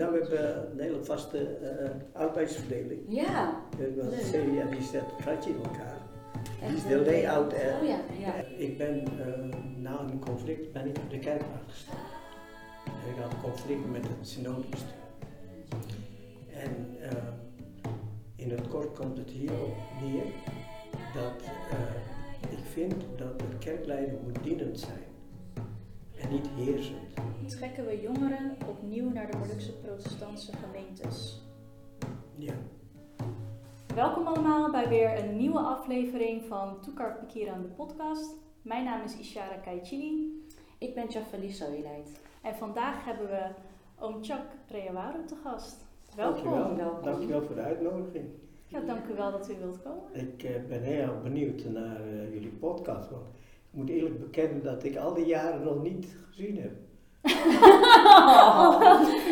Nou, we hebben een hele vaste uh, arbeidsverdeling. Ja. Leuk. Celia die zet het kratje in elkaar. Die is de layout. En, Oh ja, ja. Ik ben uh, na een conflict ben ik op de kerkraad gestaan. En ik had een conflict met het synodebestuur. En uh, in het kort komt het hierop neer dat ik vind dat de kerkleider moet dienend zijn en niet heersend. Trekken we jongeren opnieuw naar de Molukse protestantse gemeentes? Ja. Welkom allemaal bij weer een nieuwe aflevering van Toekar Pikiran de podcast. Mijn naam is Ishara Kaichili Ik ben Jafali Soileit. en vandaag hebben we oom Chuck Reawaru te gast. Welkom. Dankjewel. welkom. Dankjewel voor de uitnodiging. Ja, dank u wel dat u wilt komen. Ik uh, ben heel benieuwd naar uh, jullie podcast. Want ik moet eerlijk bekennen dat ik al die jaren nog niet gezien heb.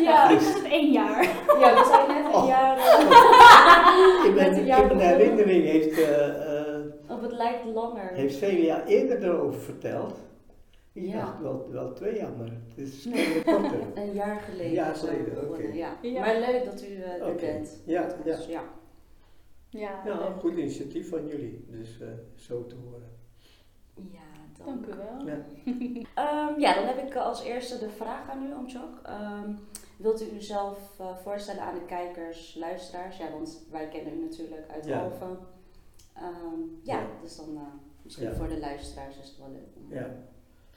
ja, ik het één jaar. Ja, we zijn net een Oh. jaar in mijn, Met een jaar herinnering heeft, uh, Of het lijkt langer. heeft Celia eerder erover verteld. Ik Ja. dacht wel, wel twee jaar, maar het is korter. Een jaar geleden. Een jaar zijn we geleden, oké. Ja. Ja. Maar leuk dat u uh, er Oké. bent. Ja, ja. Dus, ja. Ja, Ja, goed initiatief van jullie, dus uh, zo te horen. Ja, dan. dank u wel. Ja. Ehm, ja, dan heb ik als eerste de vraag aan u, Oom Chuck. Ehm, wilt u uzelf uh, voorstellen aan de kijkers, luisteraars? Ja, want wij kennen u natuurlijk uit Ja. Alphen. Ehm, ja, Ja. dus dan uh, misschien voor de luisteraars is het wel leuk. om- Ja,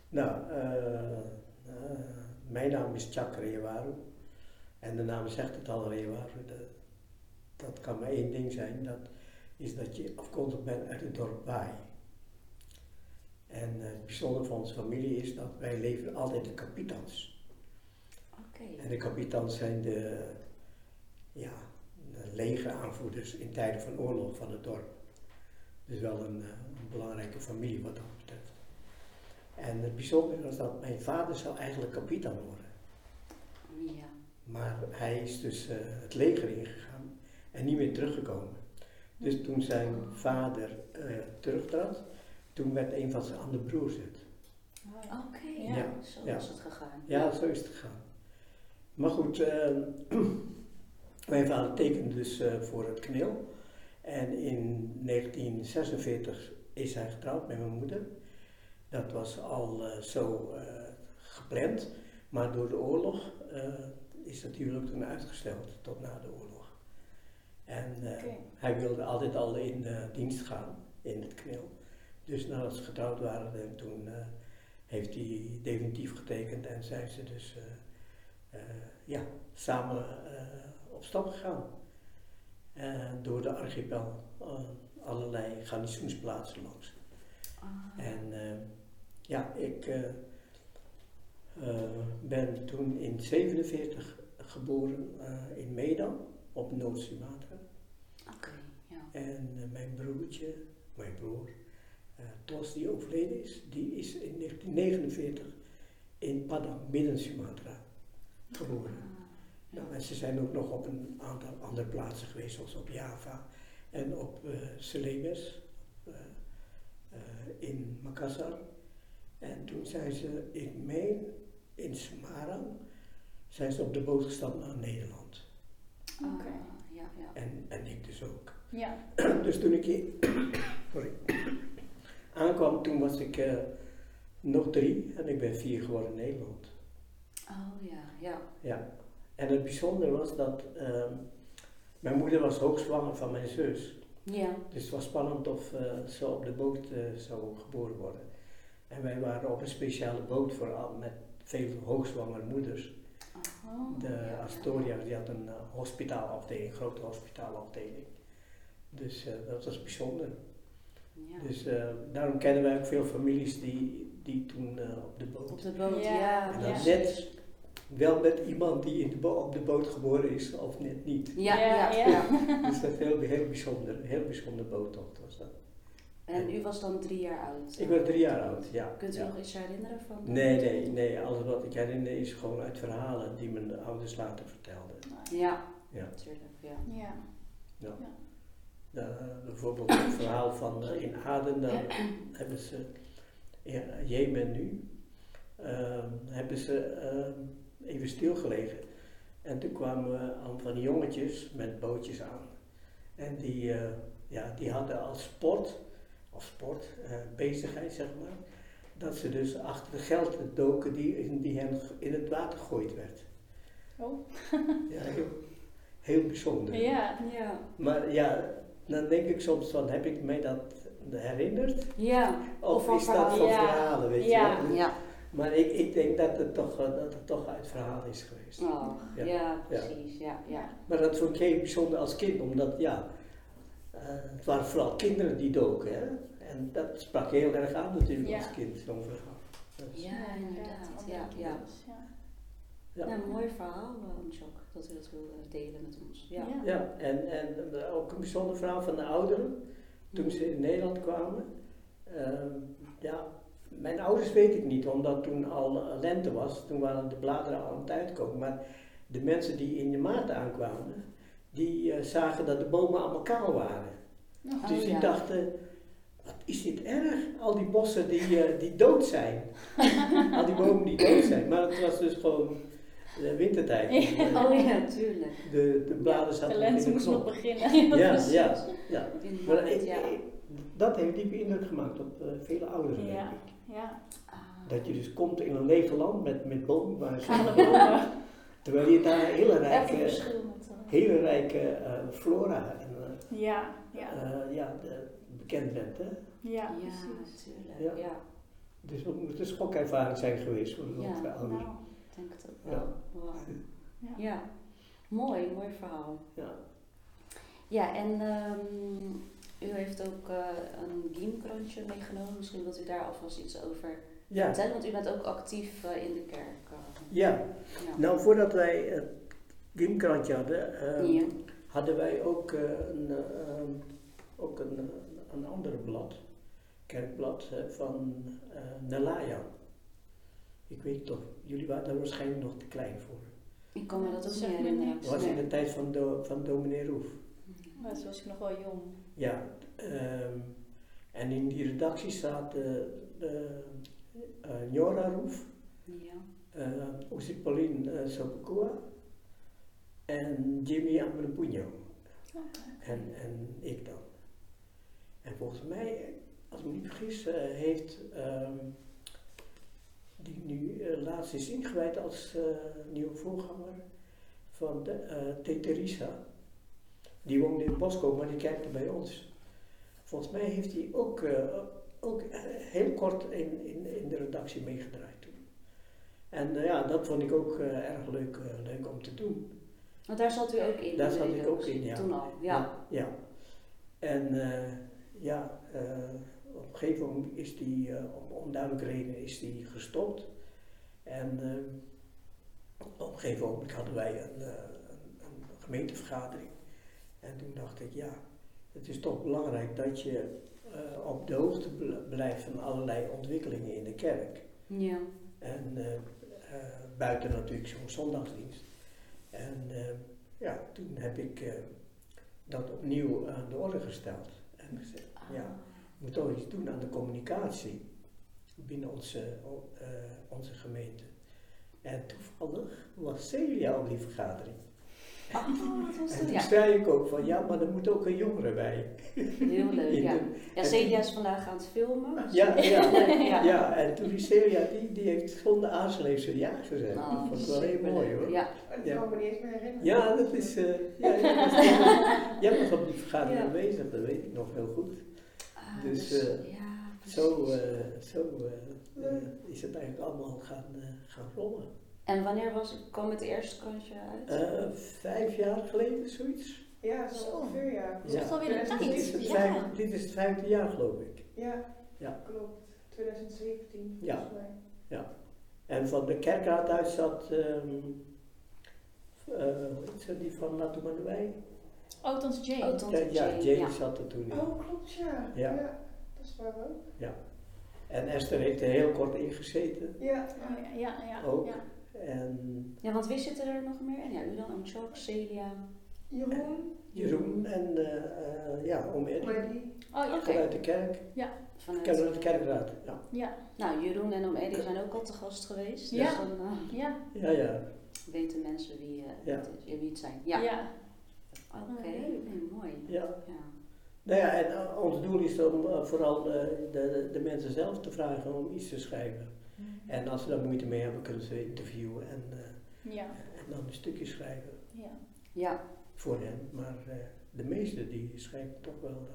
nou, uh, mijn naam is Chak Rewaru. En de naam zegt het al, Rewaru. De, dat kan maar één ding zijn, dat is dat je afkomstig bent uit het dorp Baai. En uh, het bijzondere van onze familie is dat wij leven altijd de kapitans. En de kapitans zijn de, ja, de legeraanvoerders in tijden van oorlog van het dorp. Dus wel een, uh, een belangrijke familie wat dat betreft. En het bijzondere was dat mijn vader zou eigenlijk kapitan worden. Ja. Maar hij is dus uh, het leger ingegaan en niet meer teruggekomen. Dus toen zijn vader uh, terugtrad, toen werd een van zijn andere broers het. Oké, Ja. ja. zo Ja. is het gegaan. Ja, zo is het gegaan. Maar goed, uh, mijn vader tekende dus uh, voor het knil. En in 1946 is hij getrouwd met mijn moeder. Dat was al uh, zo gepland, maar door de oorlog is dat huwelijk toen uitgesteld tot na de oorlog. En Okay. hij wilde altijd al in dienst gaan in het knil. Dus nadat ze getrouwd waren, en toen heeft hij definitief getekend en zijn ze dus uh, uh, ja, samen op stap gegaan. door de archipel allerlei garnizoensplaatsen langs. Ah. En ja, ik ben toen in 47 geboren in Medan op Noord-Sumatra. Oké, ja. En mijn broertje, mijn broer, Tos die overleden is, die is in 1949 in Padang, midden Sumatra, geboren. Ah, Nou, en ze zijn ook nog op een aantal andere plaatsen geweest, zoals op Java en op uh, Celebes, uh, in Makassar. En toen zijn ze, ik meen, in Semarang, zijn ze op de boot gestapt naar Nederland. Ah, Oké. ja, ja. En, en ik dus ook. Ja. dus toen ik hier sorry, aankwam, toen was ik uh, nog drie en ik ben vier geworden in Nederland. Oh ja, ja. Ja. En het bijzondere was dat uh, mijn moeder was hoogzwanger van mijn zus. Ja. Dus het was spannend of uh, ze op de boot uh, zou geboren worden. En wij waren op een speciale boot vooral met veel hoogzwangere moeders. Oh, De ja, Astoria, die had een hospitaalafdeling, een grote hospitaalafdeling. Dus dat was bijzonder. Ja. Dus uh, daarom kennen wij ook veel families die, die toen uh, op de boot. Op de boot, Ja. ja. En Ja. dan net wel met iemand die in de bo- op de boot geboren is of net niet. Ja, Ja, ja, ja. ja. Dus dat is heel, heel bijzonder, een heel bijzonder boottocht was dat. En u was dan drie jaar oud? Ik was drie jaar oud, ja. Kunt u ja. nog iets herinneren van? Nee, nee, nee. Alles wat ik herinner is gewoon uit verhalen die mijn ouders later vertelden. Ja, Ja. natuurlijk, ja. Ja. Uh, bijvoorbeeld het verhaal van uh, in Aden, dan hebben ze, in Jemen nu, uh, hebben ze even stilgelegen. En toen kwamen al van die jongetjes met bootjes aan. En die, eh, ja, die hadden als sport, als sport, eh, bezigheid zeg maar, dat ze dus achter de geld doken die, die hen in het water gegooid werd. Oh. Ja, heel, heel bijzonder. Ja. Ja. Maar ja, dan denk ik soms van, heb ik mij dat herinnerd? Ja. Of, Of is dat van verhalen. Ja. verhalen, weet Ja. je wel? Ja. Maar ik, ik denk dat het, toch, eh, dat het toch uit verhalen is geweest. Oh, Ja. ja. precies. Ja, ja. Maar dat vond ik heel bijzonder als kind, omdat ja, eh, het waren vooral kinderen die doken. Hè? En dat sprak heel erg aan natuurlijk Ja. als kind, zo'n verhaal. Dus, Ja, inderdaad. Ja, ja. Ja. een mooi verhaal, uh, Omchok, dat u dat wilde delen met ons. Ja. Ja. Ja, en, en eh, ook een bijzonder verhaal van de ouderen, toen ze in Nederland kwamen. Ehm, ja, mijn ouders weet ik niet, omdat toen al lente was, toen waren de bladeren al aan het uitkomen. Maar de mensen die in de maart aankwamen, die eh, zagen dat de bomen allemaal kaal waren. Oh, Dus die ja. dachten, wat is dit erg? Al die bossen die, eh, die dood zijn. Al die bomen die dood zijn. Maar het was dus gewoon de wintertijd. Ja. Oh ja, tuurlijk. De, de bladeren De zaten nog lente in de moest nog beginnen. Ja, ja, ja. Maar ik, ja. ik- dat heeft diepe indruk gemaakt op eh, vele ouderen, denk Ja. ik. Ja. Dat je dus komt in een leeg land met, met bomen, waar ze- Kale bomen. terwijl je daar een hele rijke, hele rijke eh, flora en, eh, Ja, ja. eh, ja, de, bekend bent. Hè? Ja, Ja, precies. natuurlijk. Ja. Ja. Dus het moet een schokervaring zijn geweest voor de de ouders. Nou, ik denk het ook Ja. wel. Ja. Ja, mooi, mooi verhaal. Ja. Ja, en ehm, u heeft ook eh, een giemkrantje meegenomen. Misschien wilt u daar alvast iets over Ja. vertellen, want u bent ook actief eh, in de kerk. eh. ja, nou voordat wij het gymkrantje hadden, eh, Ja. hadden wij ook, een, eh, ehm, ook een, een ander blad, kerkblad, van Nalaya. Ik weet toch, jullie waren daar waarschijnlijk nog te klein voor. Ik kan me dat ook niet herinneren. Dat was in de tijd van, do, van dominee Roef. Maar toen was ik nog wel jong. Ja, ehm, en in die redactie zaten de eh Njora Roef, Ja. uh, Pauline uh, Sopakua en Jimmy Ambelepugno. En, en ik dan. En volgens mij, als ik me niet vergis, eh, heeft ehm, die nu eh, laatst is ingewijd als eh, nieuwe voorganger van de, Teterisa. Die woonde in Bosco, maar die kijkte bij ons. Volgens mij heeft hij ook, ook heel kort in, in, in de redactie meegedraaid toen. En ja, dat vond ik ook erg leuk, leuk om te doen. Want daar zat u ook in. Daar zat ik ook in, ja. Toen al, ja. Ja. En eh, ja, op een gegeven moment is die, om onduidelijke redenen, is die gestopt. En eh, op een gegeven moment hadden wij een, eh, een, een gemeentevergadering. En toen dacht ik, ja, het is toch belangrijk dat je eh, op de hoogte bl- blijft van allerlei ontwikkelingen in de kerk. Ja. En buiten natuurlijk zo'n zondagsdienst. En ja, toen heb ik dat opnieuw aan de orde gesteld. En gezegd, Ah. ja, we moeten toch iets doen aan de communicatie binnen onze, eh, onze gemeente. En toevallig was Celia op die vergadering. Oh, dat was En toen Ja, zei ik ook van, ja, maar er moet ook een jongere bij. heel leuk. Ja, de- ja Celia is vandaag aan het filmen. Ja, ja. ja. Ja, en toen die Celia, die, die heeft heeft ze ja gezegd. Oh, dat vond ik wel heel mooi hoor. Ja. Dat Ja. kan me niet eens meer herinneren. Ja, dat is. eh ja, jij, was, was op die vergadering Ja. aanwezig, dat weet ik nog heel goed. Ah, Dus, precies. Zo, eh, zo eh, eh, is het eigenlijk allemaal gaan, gaan rollen. En wanneer was, kwam het eerste krantje uit? Eh, vijf jaar geleden, zoiets. Ja, zo ongeveer ja. Dat is toch alweer een Dit tijd. is, het Ja. dit is het vijfde jaar, geloof ik. Ja, Ja. klopt. 2017 Ja. volgens mij. En van de kerkraad uit zat. ehm eh, hoe heet ze, die van Lato Manuwij? Oh, Tante Jane. Oh, Tante Ja, Jane, ja. zat er toen in. Oh, klopt ja. Ja. Dat is waar ook. En Esther heeft er heel kort in gezeten. Ja, Oh, ja, ja, ja. Ook. ja. En Ja, want wie zitten er nog meer in? Ja, u dan, Amchok, Celia. Jeroen, Jeroen en eh, eh, ja, oom Eddie. Oh ja. Vanuit de kerk. Vanuit, Vanuit de kerkraad, ja. ja. nou, Jeroen en Oom Eddie zijn ook al te gast geweest. Ja. Dus dan, eh, Ja, Ja, ja. weten mensen wie, eh, Ja. het, is, wie het zijn. Ja. ja. Oké, Oh, nee, mooi. Ja. Ja. Nou ja, en eh, ons doel is om eh, vooral eh, de, de, de mensen zelf te vragen om iets te schrijven. En als ze daar moeite mee hebben, kunnen ze interviewen en, eh, Ja. en dan een stukje schrijven Ja. ja. voor hen. Maar eh, de meesten die schrijven toch wel,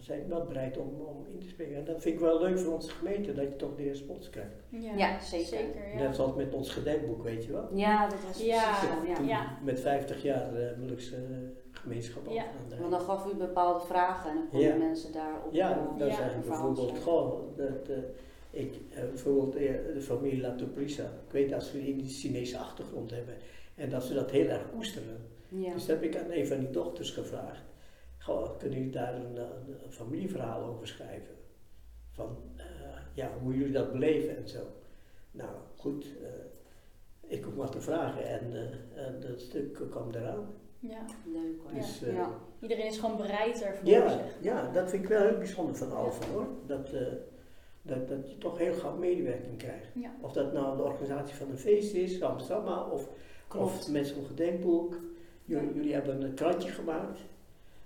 zijn wel bereid om, om in te springen. En dat vind ik wel leuk voor onze gemeente, dat je toch die respons krijgt. Ja, Ja, zeker. zeker ja. Net zoals met ons gedenkboek, weet je wel. Ja, dat was Ja. precies zo. Ja. Met 50 jaar uh, gemeenschap Ja. Want dan gaf u bepaalde vragen en dan konden Ja. mensen daarop Ja, dan Ja. zeg ik een verhaal bijvoorbeeld, goh, dat, eh, ik, eh, bijvoorbeeld eh, de familie Latoprisa, ik weet dat ze die Chinese achtergrond hebben en dat ze dat heel erg koesteren. Ja. Dus heb ik aan een van die dochters gevraagd, goh, kunnen jullie daar een, een familieverhaal over schrijven? Van, eh, ja, hoe jullie dat beleven en zo. Nou, goed, eh, ik hoef maar te vragen en, eh, en dat stuk kwam eraan. Ja. Leuk hoor. Dus, eh, ja. Iedereen is gewoon bereid ervoor. Ja, zeg. ja, dat vind ik wel heel bijzonder van Alfa hoor. Dat, eh, dat, dat je toch heel gauw medewerking krijgt. Ja. Of dat nou de organisatie van een feest is, Amsterdam, of, Klopt. of mensen een gedenkboek. Jullie, Ja. jullie hebben een krantje gemaakt,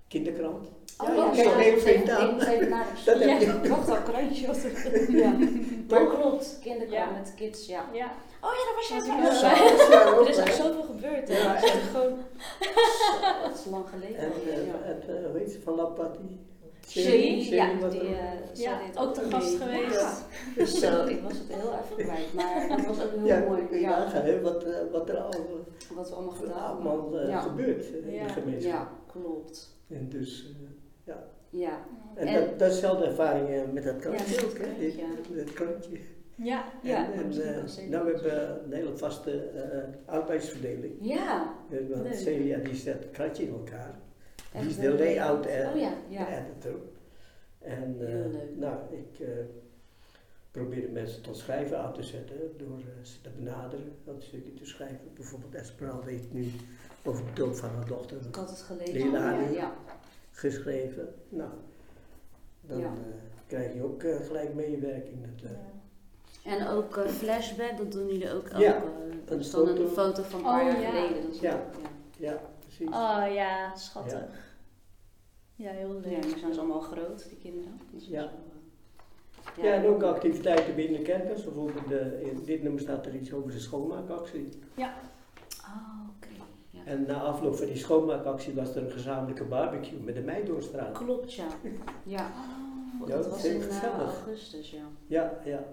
kinderkrant. Oh Ja, ja, kijk, zo, nee, ik vind moet je even- aan. Dat heb Ja. je. Al, krantje. wat ja. Maar klopt, kinderkrant Ja. met kids, ja. Ja. Oh ja, daar was jij Ja, ja. Ja, ook, Er is echt zoveel gebeurd. hè. Ja. Het is echt gewoon... Zo, dat is lang geleden. En, eh, ja. en eh, hoe heet ze van Lapati? Sherry, ja, die, ook. eh, zij Ja, ook te mee. gast geweest. Ja. Zo, ik was het heel even kwijt, maar dat was ook heel ja, mooi. kun je Ja, nagaan wat, eh, wat er al, wat we allemaal gedaan allemaal eh, Ja. gebeurt eh, in Ja. de gemeenschap. Ja, klopt. En dus, eh, Ja, En, En- dat, dat is dezelfde ervaring eh, met dat Ja, krantje met ook, het hè? krantje. Dit- Het krantje. Ja. Ja, en, en, eh, nou, we hebben een hele vaste eh, arbeidsverdeling. ja. Leuk. Celia die zet het krantje in elkaar. Die is de layout en Oh ja, de ja. editor. En eh, nou, ik probeer de mensen tot schrijven aan te zetten door ze te benaderen, dat stukje te schrijven. Bijvoorbeeld Esperal weet nu over de dood van haar dochter Ik had het gelezen. Leilani. Ja. geschreven. Nou, dan Ja. krijg je ook gelijk medewerking. Dat, eh, En ook eh, flashback, dat doen jullie ook. Ja, ook een dat is dan een foto. van een Oh, paar jaar ja. geleden. Dat is Ja. ook, ja. Ja, precies. Oh ja, schattig. Ja, heel Ja, leuk. nu zijn ze allemaal groot, die kinderen. Dus Ja. eh, Ja, en ook activiteiten binnen de campus. Bijvoorbeeld de, in dit nummer staat er iets over de schoonmaakactie. Oh, oké. Ja. En na afloop van die schoonmaakactie was er een gezamenlijke barbecue met de Meidoorstraat. Klopt, ja. Ja, Oh. Ja, dat dat was is in heel eh, gezellig. augustus, ja. Ja, ja,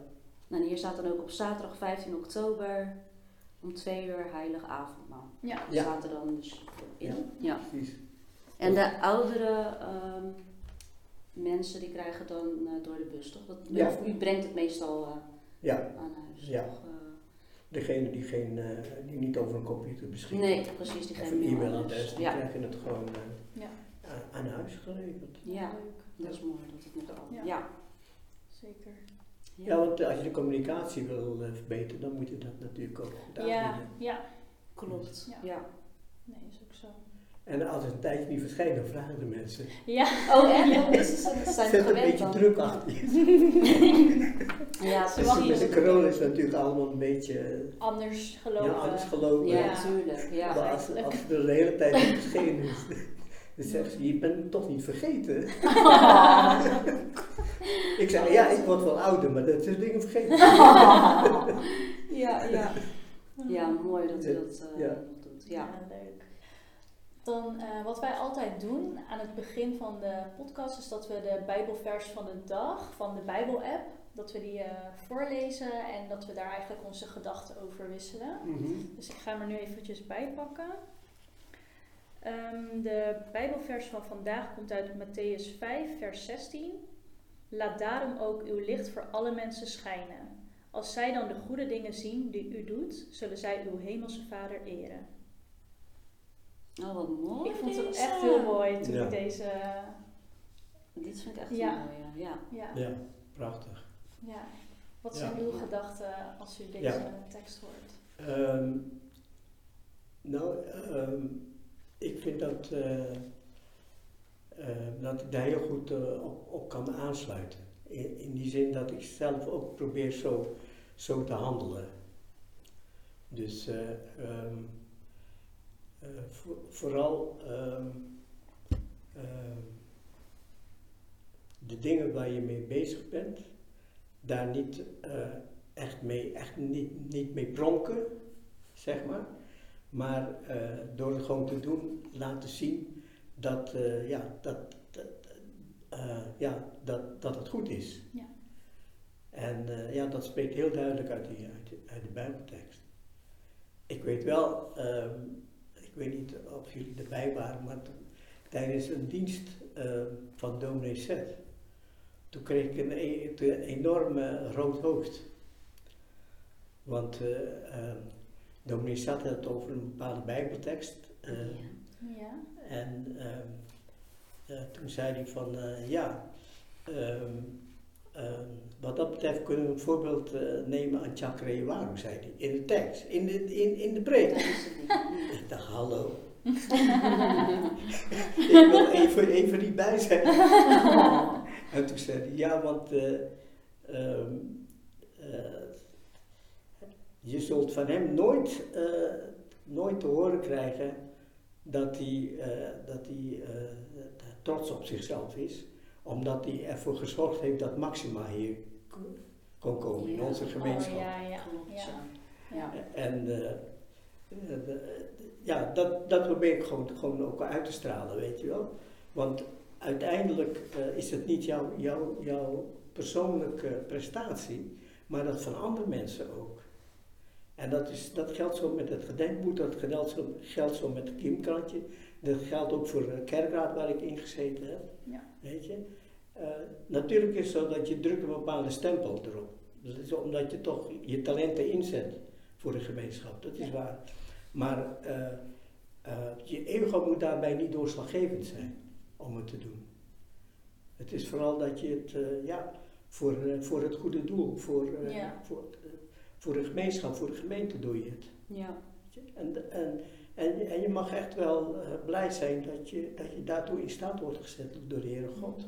en hier staat dan ook op zaterdag 15 oktober om twee uur heilig avondmaal. Ja. Dat Ja. staat er dan dus in. Ja. precies. En de oudere ehm, mensen die krijgen dan eh, door de bus, toch? Dat, Ja. Of u brengt het meestal eh, Ja, aan huis, Ja. toch? Eh, degene die, geen, eh, die niet over een computer beschikken. nee, precies, die Of geven een mail aan e-mailadres, die Ja. krijgen het gewoon eh, Ja, aan- aan huis geleverd. ja, leuk. dat is mooi dat het met al. Ja. Ja. Zeker. Ja, want als je de communicatie wil eh, verbeteren, dan moet je dat natuurlijk ook goed Ja, ja. klopt. Ja. Ja. Nee, is ook zo. En als het een tijdje niet verschijnt, dan vragen de mensen. Ja. Oh, echt? Ja. Mensen zijn, zijn Zet een beetje dan. druk achter je. Ja, Ze Dus de corona is het natuurlijk allemaal een beetje eh, Anders geloven. ja, anders geloven. Ja, Ja. tuurlijk. Ja. Maar als, als het er de hele tijd niet verschenen is, dan zegt ze, je bent toch niet vergeten. Ik zeg, ja, ik word wel ouder, maar dat is dingen vergeten. ja, ja. Ja, mooi dat u dat eh, Ja. nog doet. Ja. leuk. Dan eh, wat wij altijd doen aan het begin van de podcast is dat we de Bijbelvers van de dag van de Bijbel-app, dat we die eh, voorlezen en dat we daar eigenlijk onze gedachten over wisselen. Mhm. Dus ik ga hem er nu eventjes bij pakken. Ehm, de Bijbelvers van vandaag komt uit Matthäus 5, vers 16. Laat daarom ook uw licht voor alle mensen schijnen. Als zij dan de goede dingen zien die u doet, zullen zij uw hemelse Vader eren. Oh, wat mooi. ik vond het deze. echt heel mooi toen Ja. ik deze. Dit vind ik echt Ja. mooi. Ja. ja. Ja, prachtig. ja. Wat Ja. zijn uw gedachten als u deze Ja. tekst hoort? Ehm, nou, ehm, ik vind dat, eh, dat ik daar heel goed eh, op, kan aansluiten. In, in die zin dat ik zelf ook probeer zo, zo te handelen. Dus eh, ehm, eh, voor- vooral ehm, ehm, de dingen waar je mee bezig bent, daar niet eh, echt mee, echt niet, niet mee pronken, zeg maar. Maar eh, door het gewoon te doen, laten zien dat, eh, ja, dat, dat, eh, ja, dat, dat het goed is. Ja. En eh, ja, dat spreekt heel duidelijk uit, die, uit, de- uit de Bijbeltekst. Ik weet wel, ehm, ik weet niet of jullie erbij waren, maar toen- tijdens een dienst eh, van dominee Zet, toen kreeg ik een, e- een enorme rood hoofd. Want ehm, dominee Zet had het over een bepaalde Bijbeltekst. eh, Ja. En ehm, eh, toen zei hij van eh, ja, ehm, ehm, wat dat betreft kunnen we een voorbeeld eh, nemen aan Chakrewaru, zei hij, in de tekst, in de, in, in de preek. Ik dacht, hallo. ik wil even, even niet bij zijn. en toen zei hij, ja, want je zult van hem nooit, nooit te horen krijgen dat hij, eh, dat hij eh, trots op zichzelf is, omdat hij ervoor gezorgd heeft dat Maxima hier kon- komen in onze gemeenschap. Oh, ja, ja. Ja. ja. En eh, ja, dat, dat probeer ik gewoon, gewoon ook uit te stralen, weet je wel. Want uiteindelijk eh, is het niet jouw jouw jouw persoonlijke prestatie, maar dat van andere mensen ook. En dat, is, dat geldt zo met het gedenkboek, dat geldt zo, geldt zo met het Kiemkrantje. Dat geldt ook voor de kerkraad waar ik in gezeten heb. Ja. Weet je? Eh, natuurlijk is het zo dat je drukt een bepaalde stempel erop. Dat is omdat je toch je talenten inzet voor de gemeenschap, dat is Ja. waar. Maar eh, eh, je ego moet daarbij niet doorslaggevend zijn om het te doen. Het is vooral dat je het, ja, voor, voor het goede doel, voor, Ja. voor, voor de gemeenschap, voor de gemeente doe je het. Ja. En, en, en, en je mag echt wel eh, blij zijn dat je, dat je daartoe in staat wordt gezet door de Heere God.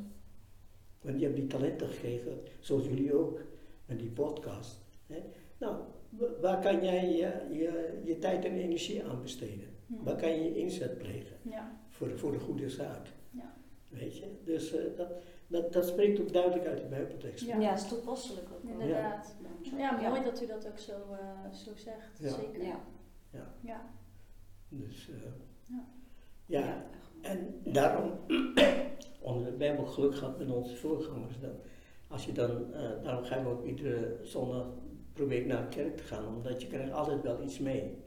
Want je hebt die talenten gekregen, zoals jullie ook, met die podcast. Hè? Nou, wa- waar kan jij je, je, je tijd en energie aan besteden? Waar kan je je inzet plegen Ja. voor, de- voor de goede zaak? Ja. Weet je? Dus eh, dat, dat, dat spreekt ook duidelijk uit de Bijbeltekst. Ja. Ja, het is toepasselijk ook. wel. Inderdaad. Ja. Ja, mooi dat u dat ook zo, eh, zo zegt. Ja. Zeker. Ja. Ja. Dus, eh, Ja. ja, En daarom, onder de Bijbel geluk gehad met onze voorgangers. Dan, als je dan, eh, daarom gaan we ook iedere zondag probeer ik naar de kerk te gaan, omdat je krijgt altijd wel iets mee.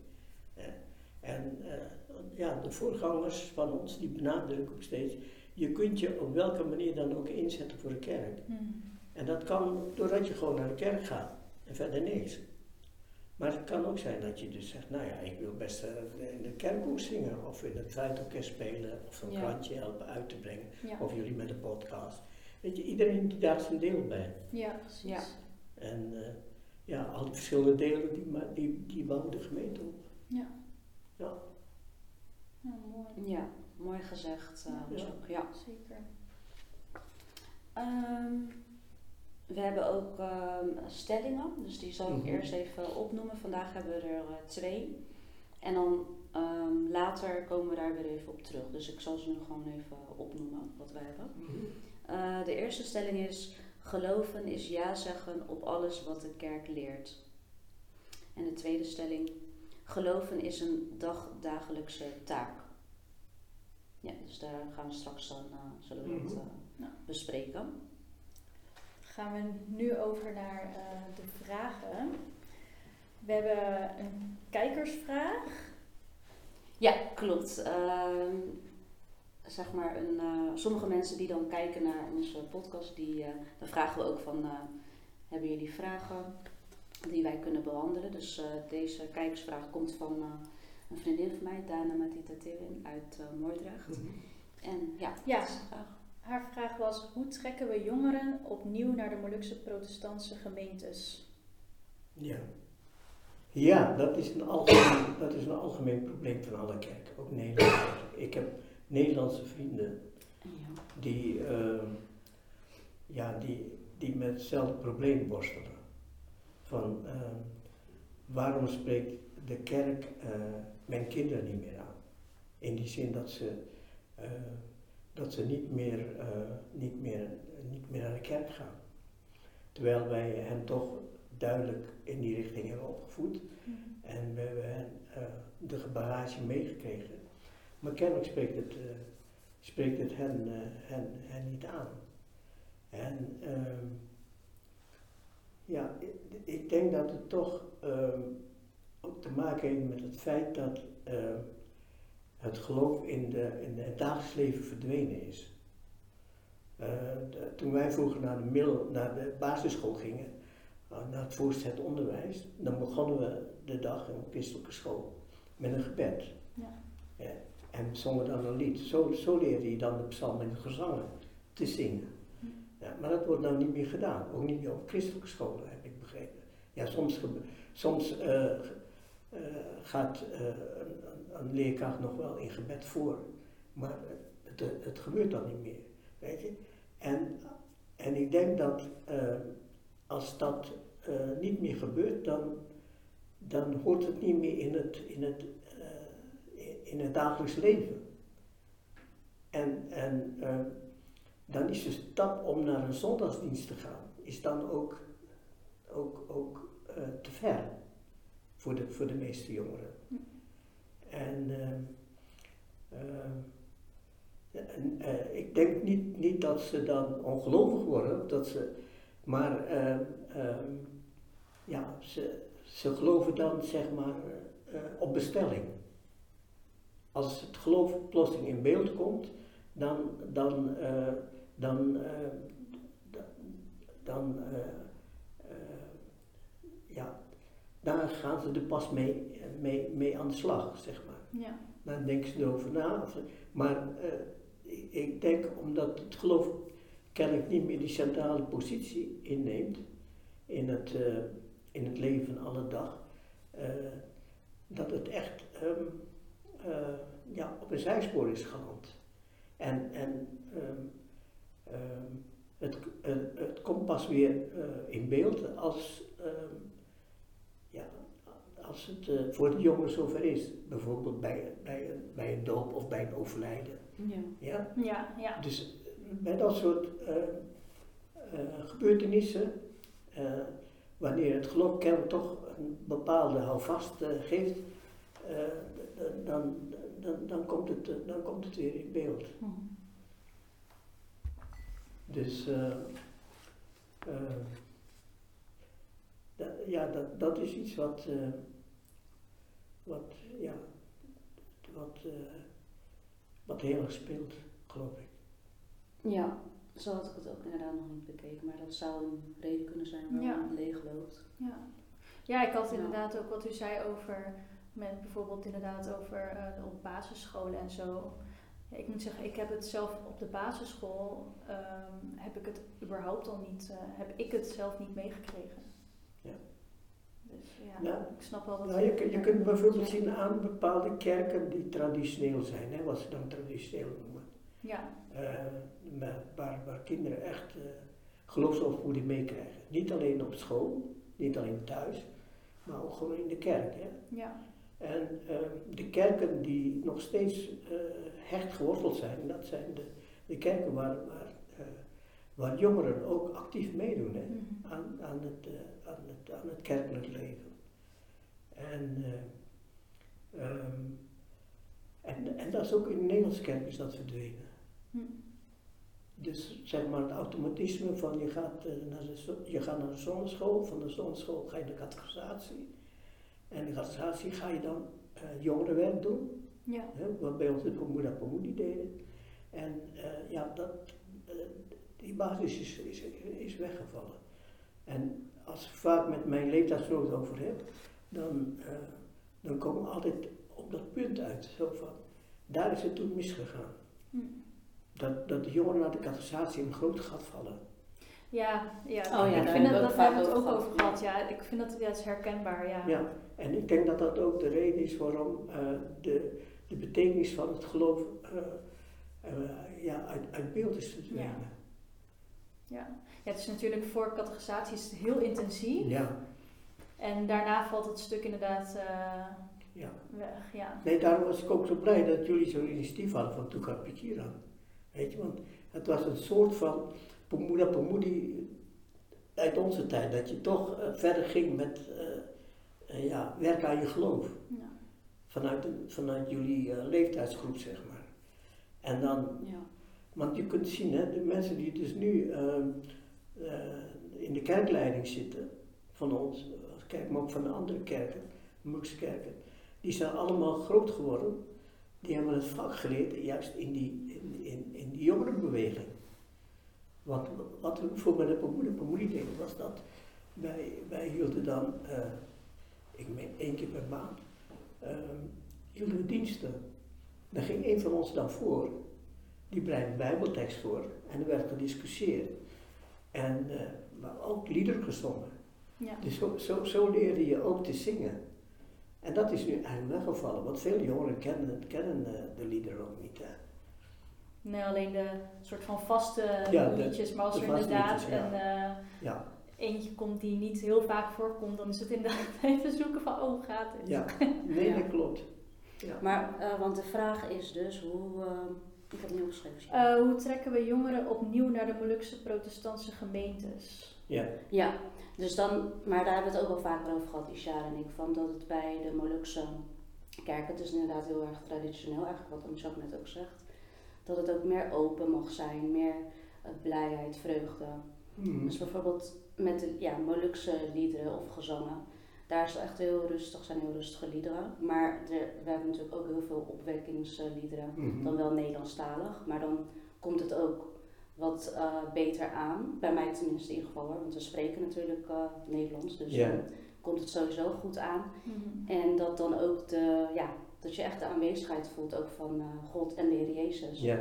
En eh, ja, de voorgangers van ons, die benadrukken ook steeds, je kunt je op welke manier dan ook inzetten voor de kerk. Hm. En dat kan doordat je gewoon naar de kerk gaat en verder niks. Maar het kan ook zijn dat je dus zegt, nou ja, ik wil best eh, in de kerkkoer zingen of in het fluitorkest spelen of een Ja. krantje helpen uit te brengen. Ja. Of jullie met de podcast. Weet je, iedereen die daar zijn deel bij. ja, precies. Ja. En eh, ja, al die verschillende delen die, die, die bouwen de gemeente op. Ja. Ja. Ja, mooi. Ja, mooi gezegd, eh, Ja. Ja. Zeker. Ehm, we hebben ook ehm, stellingen, dus die zal ik Mhm. eerst even opnoemen. Vandaag hebben we er eh, twee. En dan ehm, later komen we daar weer even op terug. Dus ik zal ze nu gewoon even opnoemen, wat wij hebben. Eh, de eerste stelling is: geloven is ja zeggen op alles wat de kerk leert. En de tweede stelling: geloven is een dagdagelijkse taak. Ja, dus daar gaan we straks dan eh, zullen we dat Mhm. eh, Ja. bespreken. Gaan we nu over naar eh, de vragen. We hebben een kijkersvraag. Ja, klopt. Ehm, zeg maar, een, eh, sommige mensen die dan kijken naar onze podcast, die, eh, dan vragen we ook van, eh, hebben jullie vragen die wij kunnen behandelen? Dus eh, deze kijkersvraag komt van eh, een vriendin van mij, Dana Matita Tewin uit eh, Moordrecht. Mhm. En ja, Ja. dat is de vraag. Haar vraag was: hoe trekken we jongeren opnieuw naar de Molukse protestantse gemeentes? Ja. Ja, dat is, een algemeen, dat is een algemeen probleem van alle kerken, ook Nederlandse kerken. Ik heb Nederlandse vrienden Ja. die, eh, ja, die, die met hetzelfde probleem worstelen. Van eh, waarom spreekt de kerk uh, mijn kinderen niet meer aan. In die zin dat ze, uh, dat ze niet, meer, uh, niet, meer, niet meer naar de kerk gaan. Terwijl wij hen toch duidelijk in die richting hebben opgevoed. Mm. En we hebben hen de bagage meegekregen. Maar kennelijk spreekt het, spreekt het hen, hen, hen niet aan. En ehm, ja, ik, ik, denk dat het toch ehm, ook te maken heeft met het feit dat ehm, het geloof in, de, in het dagelijks leven verdwenen is. Uh, toen wij vroeger naar de, middel, naar de basisschool gingen, uh, naar het voortgezet onderwijs, dan begonnen we de dag in een christelijke school met een gebed. Ja. ja. En zongen dan een lied. Zo, zo leerde je dan de psalm en gezangen te zingen. Ja, maar dat wordt nou niet meer gedaan, ook niet meer op christelijke scholen, heb ik begrepen. Ja, soms, soms uh, uh, gaat uh, een, leerkracht nog wel in gebed voor, maar het, het gebeurt dan niet meer, weet je. En, en ik denk dat als dat niet meer gebeurt, dan, dan hoort het niet meer in het, in het, in het dagelijks leven. En, en dan is de stap om naar een zondagsdienst te gaan, is dan ook, ook, ook te ver voor de, voor de meeste jongeren. Hm. En, uh, en uh, ik denk niet, niet dat ze dan ongelovig worden, dat ze, maar ehm, ja, ze, ze geloven dan zeg maar op bestelling. Als het geloof plotseling in beeld komt, dan, dan dan, uh, dan uh, ja, daar gaan ze er pas mee, mee, mee aan de slag, zeg maar. Ja. Dan denken ze erover na. Maar ik, ik denk omdat het geloof kennelijk niet meer die centrale positie inneemt in het, in het leven van alle dag, dat het echt um, ja, op een zijspoor is geland. En, en um, Ehm, het, het komt pas weer eh, in beeld als, ehm, als het uh, voor de jongen zover is. Bijvoorbeeld bij, bij, bij een doop of bij een overlijden. Ja. Ja? Ja, ja. Dus bij dat soort uh, gebeurtenissen, wanneer het geloof toch een bepaalde houvast geeft, dan, dan, dan, komt het, dan komt het weer in beeld. Mhm. Dus ja, dat, dat is iets wat, uh, wat, ja, wat, wat heel erg speelt, geloof ik. Ja, zo had ik het ook inderdaad nog niet bekeken, maar dat zou een reden kunnen zijn waarom ja. het leeg loopt. Ja. ja, ik had inderdaad ook wat u zei over, met bijvoorbeeld inderdaad over op basisscholen en zo ik moet zeggen, ik heb het zelf op de basisschool, um, heb ik het überhaupt al niet, uh, heb ik het zelf niet meegekregen. Dus ja, nou, ik snap wel wat nou, je, je kunt bijvoorbeeld zien aan bepaalde kerken die traditioneel zijn, hè, wat ze dan traditioneel noemen. Ja. Uh, waar, waar kinderen echt uh, geloofsopvoeding meekrijgen. Niet alleen op school, niet alleen thuis, maar ook gewoon in de kerk. Hè. Ja. En ehm, de kerken die nog steeds uh, hecht geworteld zijn, dat zijn de, de kerken waar, waar, waar jongeren ook actief meedoen hè, mhm. aan, aan, het, aan, het, aan het kerkelijk leven. En, um, en, en dat is ook in de Nederlandse kerk is dat verdwenen. Mhm. Dus zeg maar het automatisme van je gaat, naar de, je gaat naar de zonneschool, van de zonneschool ga je naar de catechisatie. En de catechisatie ga je dan uh, jongerenwerk doen. Ja. Hè, wat bij ons de Pomoeda Pomudi deden. En uh, ja, dat, die basis is, is, is weggevallen. En als ik vaak met mijn leeftijdsgenoten over heb, dan, dan komen we altijd op dat punt uit. Zo van, daar is het toen misgegaan. Hm. Dat, dat de jongeren naar de catechisatie in een groot gat vallen. Ja, ja. Oh, ja ik vind dat, dat hebben we het ook over gehad. Ja, ik vind dat, ja, het is herkenbaar. Ja. ja, en ik denk dat dat ook de reden is waarom uh, de, de betekenis van het geloof uh, uh, ja, uit, uit beeld is verdwenen. Ja. Het is natuurlijk voor categorisatie heel intensief. Ja. En daarna valt het stuk inderdaad eh, Ja. weg. Ja. Nee, daarom was ik ook zo blij dat jullie zo'n initiatief hadden van Toeka Pikira. Weet je, want het was een soort van Pemuda Pemudi uit onze tijd. Dat je toch eh, verder ging met eh, ja, werken aan je geloof. Ja. Vanuit, de- vanuit jullie leeftijdsgroep, zeg maar. En dan Ja. Want je kunt zien, hè, de mensen die dus nu ehm, eh, in de kerkleiding zitten, van ons kerk, maar ook van de andere kerken, Mukse kerken, die zijn allemaal groot geworden. Die hebben het vak geleerd, juist in die, in, in, in jongerenbeweging. Want wat voor met de deden, was dat wij, wij hielden dan, eh, ik meen één keer per maand, ehm, hielden we diensten. Daar ging een van ons dan voor. Die brengt bijbeltekst voor en er werd gediscussieerd. En eh maar ook liederen gezongen. Ja. Dus zo, zo, zo leerde je ook te zingen. En dat is nu eigenlijk weggevallen, want veel jongeren kennen, kennen eh, de liederen ook niet. Hè. Nee, alleen de soort van vaste Ja, de- liedjes, maar als er inderdaad liedjes, ja. een eh, Ja, eentje komt die niet heel vaak voorkomt, dan is het inderdaad even zoeken van, oh, gaat het? ja. nee, Ja. dat klopt. Ja. Maar, eh, want de vraag is dus hoe. Ik heb het niet opgeschreven. Eh, hoe trekken we jongeren opnieuw naar de Molukse protestantse gemeentes? Ja. Ja, dus dan, maar daar hebben we het ook al vaker over gehad, Ishara en ik, van dat het bij de Molukse kerk, het is inderdaad heel erg traditioneel, eigenlijk wat Amshak net ook zegt, dat het ook meer open mag zijn, meer eh, blijheid, vreugde. Mhm. Dus bijvoorbeeld met de ja, Molukse liederen of gezangen, daar is het echt heel rustig, zijn heel rustige liederen. Maar de, we hebben natuurlijk ook heel veel opwekkingsliederen, Mhm. dan wel Nederlandstalig, maar dan komt het ook wat eh, beter aan. Bij mij tenminste in ieder geval hoor, want we spreken natuurlijk eh, Nederlands, dus dan komt het sowieso goed aan. Mhm. En dat dan ook de, ja, dat je echt de aanwezigheid voelt ook van eh, God en de Heer Jezus. Ja.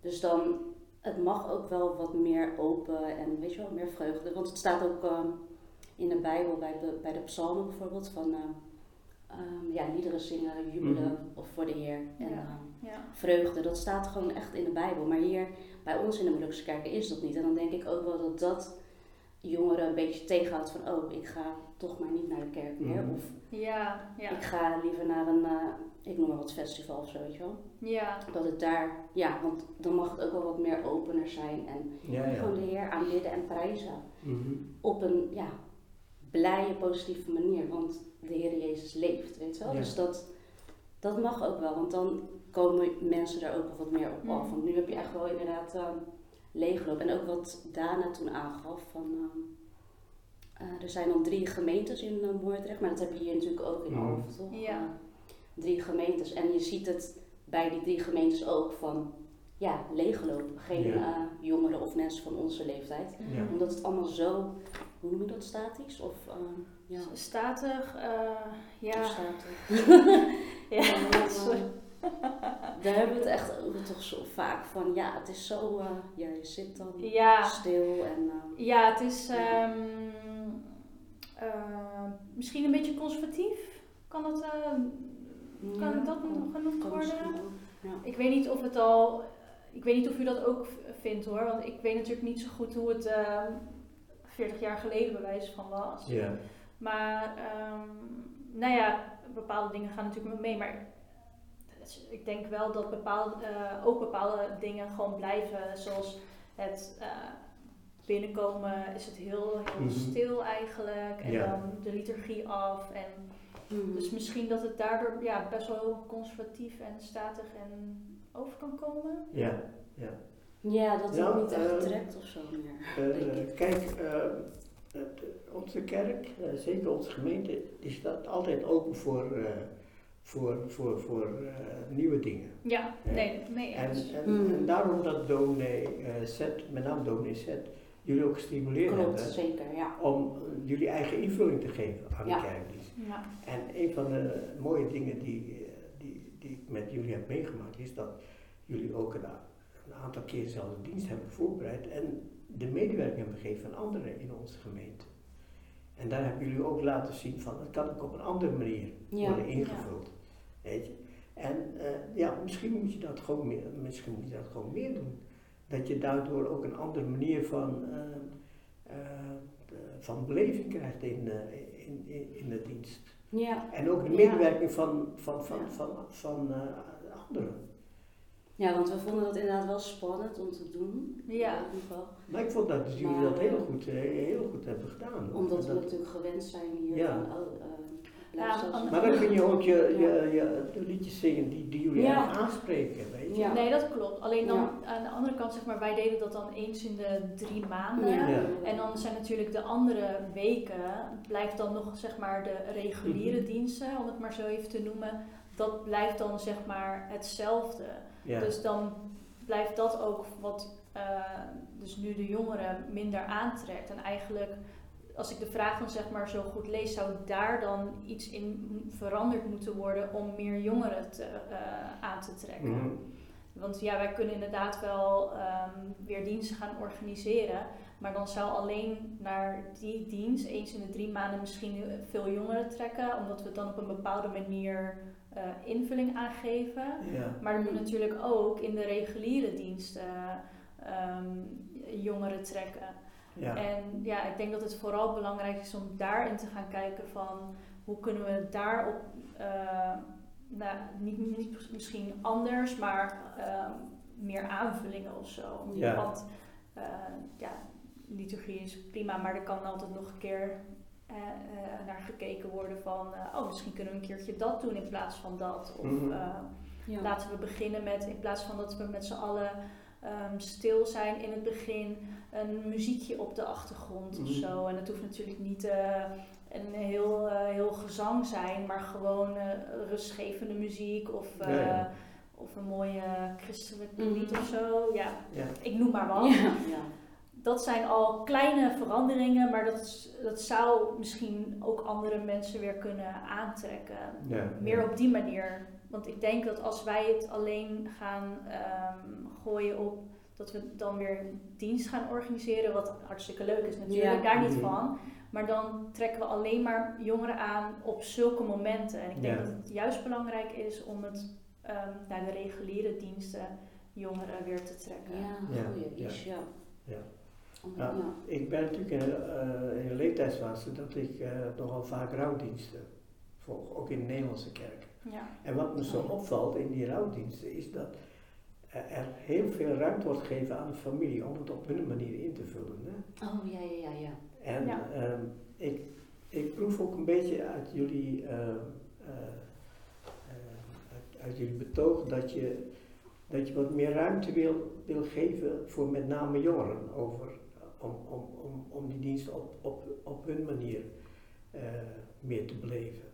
Dus dan, het mag ook wel wat meer open en weet je wel, meer vreugde. Want het staat ook ehm, in de Bijbel, bij de, bij de psalmen bijvoorbeeld, van ehm, ehm, ja, liederen zingen, jubelen Mhm. of voor de Heer. En Ja. ehm, Ja. vreugde, dat staat gewoon echt in de Bijbel. Maar hier bij ons in de Molukse kerken is dat niet. En dan denk ik ook wel dat dat jongeren een beetje tegenhoudt van, oh, ik ga toch maar niet naar de kerk meer. Mhm. Of Ja, ja. ik ga liever naar een, eh, ik noem maar wat festival of zo, weet je wel. ja. Dat het daar, ja, want dan mag het ook wel wat meer opener zijn. En Ja, ja. gewoon de Heer aanbidden en prijzen. Mhm. Op een, ja, blije, positieve manier. Want de Heer Jezus leeft, weet je wel. Ja. Dus dat, dat mag ook wel. Want dan komen mensen daar ook wel wat meer op Mm. af. Want nu heb je echt wel inderdaad ehm leegloop. En ook wat Dana toen aangaf van... ehm, eh, er zijn dan drie gemeentes in uh, Moordrecht, maar dat heb je hier natuurlijk ook in Mm. Alphen, toch? Ja. Eh, drie gemeentes. En je ziet het bij die drie gemeentes ook van, ja, leeglopen. Geen Ja. eh, jongeren of mensen van onze leeftijd. Ja. Omdat het allemaal zo, hoe noem je dat, statisch? Of, ehm, ja, Statig, eh, ja. statig. ja. Ja, sorry. Daar hebben we het echt over toch zo vaak van, ja, het is zo, eh, ja, je zit dan Ja. stil en... Ja, het is ehm, eh, misschien een beetje conservatief. Kan het, eh, kan ja, dat genoemd worden? Ja. Ik weet niet of het al. Ik weet niet of u dat ook vindt hoor. Want ik weet natuurlijk niet zo goed hoe het ehm 40 jaar geleden bij wijze van was. Ja. Maar ehm, nou ja, bepaalde dingen gaan natuurlijk met mee. Maar ik denk wel dat bepaalde, eh, ook bepaalde dingen gewoon blijven. Zoals het eh, binnenkomen is het heel, heel Mhm. stil eigenlijk. En dan de liturgie af. En Mhm. dus misschien dat het daardoor ja, best wel conservatief en statig en over kan komen. Ja. Ja. Ja, dat het Nou, niet echt ehm, trekt of zo meer. Eh, denk ik. kijk, eh, het- onze kerk, eh, zeker onze gemeente, die staat altijd open voor, eh, voor, voor, voor eh, nieuwe dingen. Ja, nee, nee. En, eens. en, en daarom dat dominee eh, Zet, met name dominee Zet, jullie ook gestimuleerd Klopt, hebben zeker, ja. om eh, jullie eigen invulling te geven aan Ja. de kerkdienst. Ja. En een van de mooie dingen die, eh, die, die ik met jullie heb meegemaakt, is dat jullie ook een aantal keer dezelfde dienst hebben voorbereid en de medewerking hebben gegeven aan anderen in onze gemeente. En daar hebben jullie ook laten zien van, het kan ook op een andere manier Ja. worden ingevuld. Weet je? En eh, ja, misschien moet je dat gewoon meer, misschien moet je dat gewoon meer doen. Dat je daardoor ook een andere manier van, eh, eh, van beleving krijgt in, in, in, in de dienst. Ja. En ook de Ja. medewerking van, van, van, Ja. van, van, eh, anderen. Ja, want we vonden dat inderdaad wel spannend om te doen. Ja. In ieder geval. Maar ik vond dat jullie Maar, dat heel eh, goed, eh, heel goed hebben gedaan. Omdat we Dat- natuurlijk gewend zijn hier Ja. van, oh, eh, Ja, maar dan kun je ook je, je, je, de liedjes zingen die, die jullie Ja. aanspreken, weet je. Ja. Nee, dat klopt. Alleen dan Ja. aan de andere kant, zeg maar, wij deden dat dan eens in de drie maanden. Ja. Ja. En dan zijn natuurlijk de andere weken, blijft dan nog zeg maar de reguliere Mhm. diensten, om het maar zo even te noemen, dat blijft dan zeg maar hetzelfde. Ja. Dus dan blijft dat ook wat eh, dus nu de jongeren minder aantrekt. En eigenlijk, als ik de vraag dan zeg maar zo goed lees, zou daar dan iets in veranderd moeten worden om meer jongeren te, eh, aan te trekken. Mhm. Want ja, wij kunnen inderdaad wel ehm, weer diensten gaan organiseren. Maar dan zou alleen naar die dienst eens in de drie maanden misschien veel jongeren trekken. Omdat we dan op een bepaalde manier eh, invulling aangeven. Ja. Maar er moet natuurlijk ook in de reguliere diensten ehm, jongeren trekken. Ja. En ja, ik denk dat het vooral belangrijk is om daarin te gaan kijken van hoe kunnen we daarop, eh, nou, niet, niet misschien anders, maar ehm, meer aanvullingen of zo. Ja. Want eh, ja, liturgie is prima, maar er kan altijd nog een keer eh, eh, naar gekeken worden van, eh, oh misschien kunnen we een keertje dat doen in plaats van dat. Of Mhm. eh, Ja. Laten we beginnen met, in plaats van dat we met z'n allen ehm, stil zijn in het begin, een muziekje op de achtergrond of Mhm. zo. En het hoeft natuurlijk niet eh, een heel, heel gezang zijn, maar gewoon eh, rustgevende muziek of, eh, Ja, ja. of een mooie christelijk Mhm. lied of zo. Ja, Ja. ik noem maar wat. Dat zijn al kleine veranderingen, maar dat, dat zou misschien ook andere mensen weer kunnen aantrekken Ja. meer op die manier. Want ik denk dat als wij het alleen gaan ehm, gooien op dat we dan weer een dienst gaan organiseren, wat hartstikke leuk is natuurlijk, Ja. daar niet van. Maar dan trekken we alleen maar jongeren aan op zulke momenten. En ik denk Ja. dat het juist belangrijk is om het ehm, naar de reguliere diensten jongeren weer te trekken. Ja, Ja, goeie ja. is, ja. Ja. Ik ben natuurlijk in, eh, in een leeftijdsfase dat ik eh, nogal vaak rouwdiensten volg, ook in de Nederlandse kerk. Ja. En wat me zo opvalt in die rouwdiensten is dat er heel veel ruimte wordt gegeven aan de familie om het op hun manier in te vullen. Hè? Oh, ja, ja, ja, ja. En Ja. ehm, ik, ik proef ook een beetje uit jullie, eh, eh, eh, uit, uit jullie betoog dat je, dat je wat meer ruimte wil, wil geven voor met name jongeren over, om, om, om, om die dienst op, op, op hun manier eh, meer te beleven.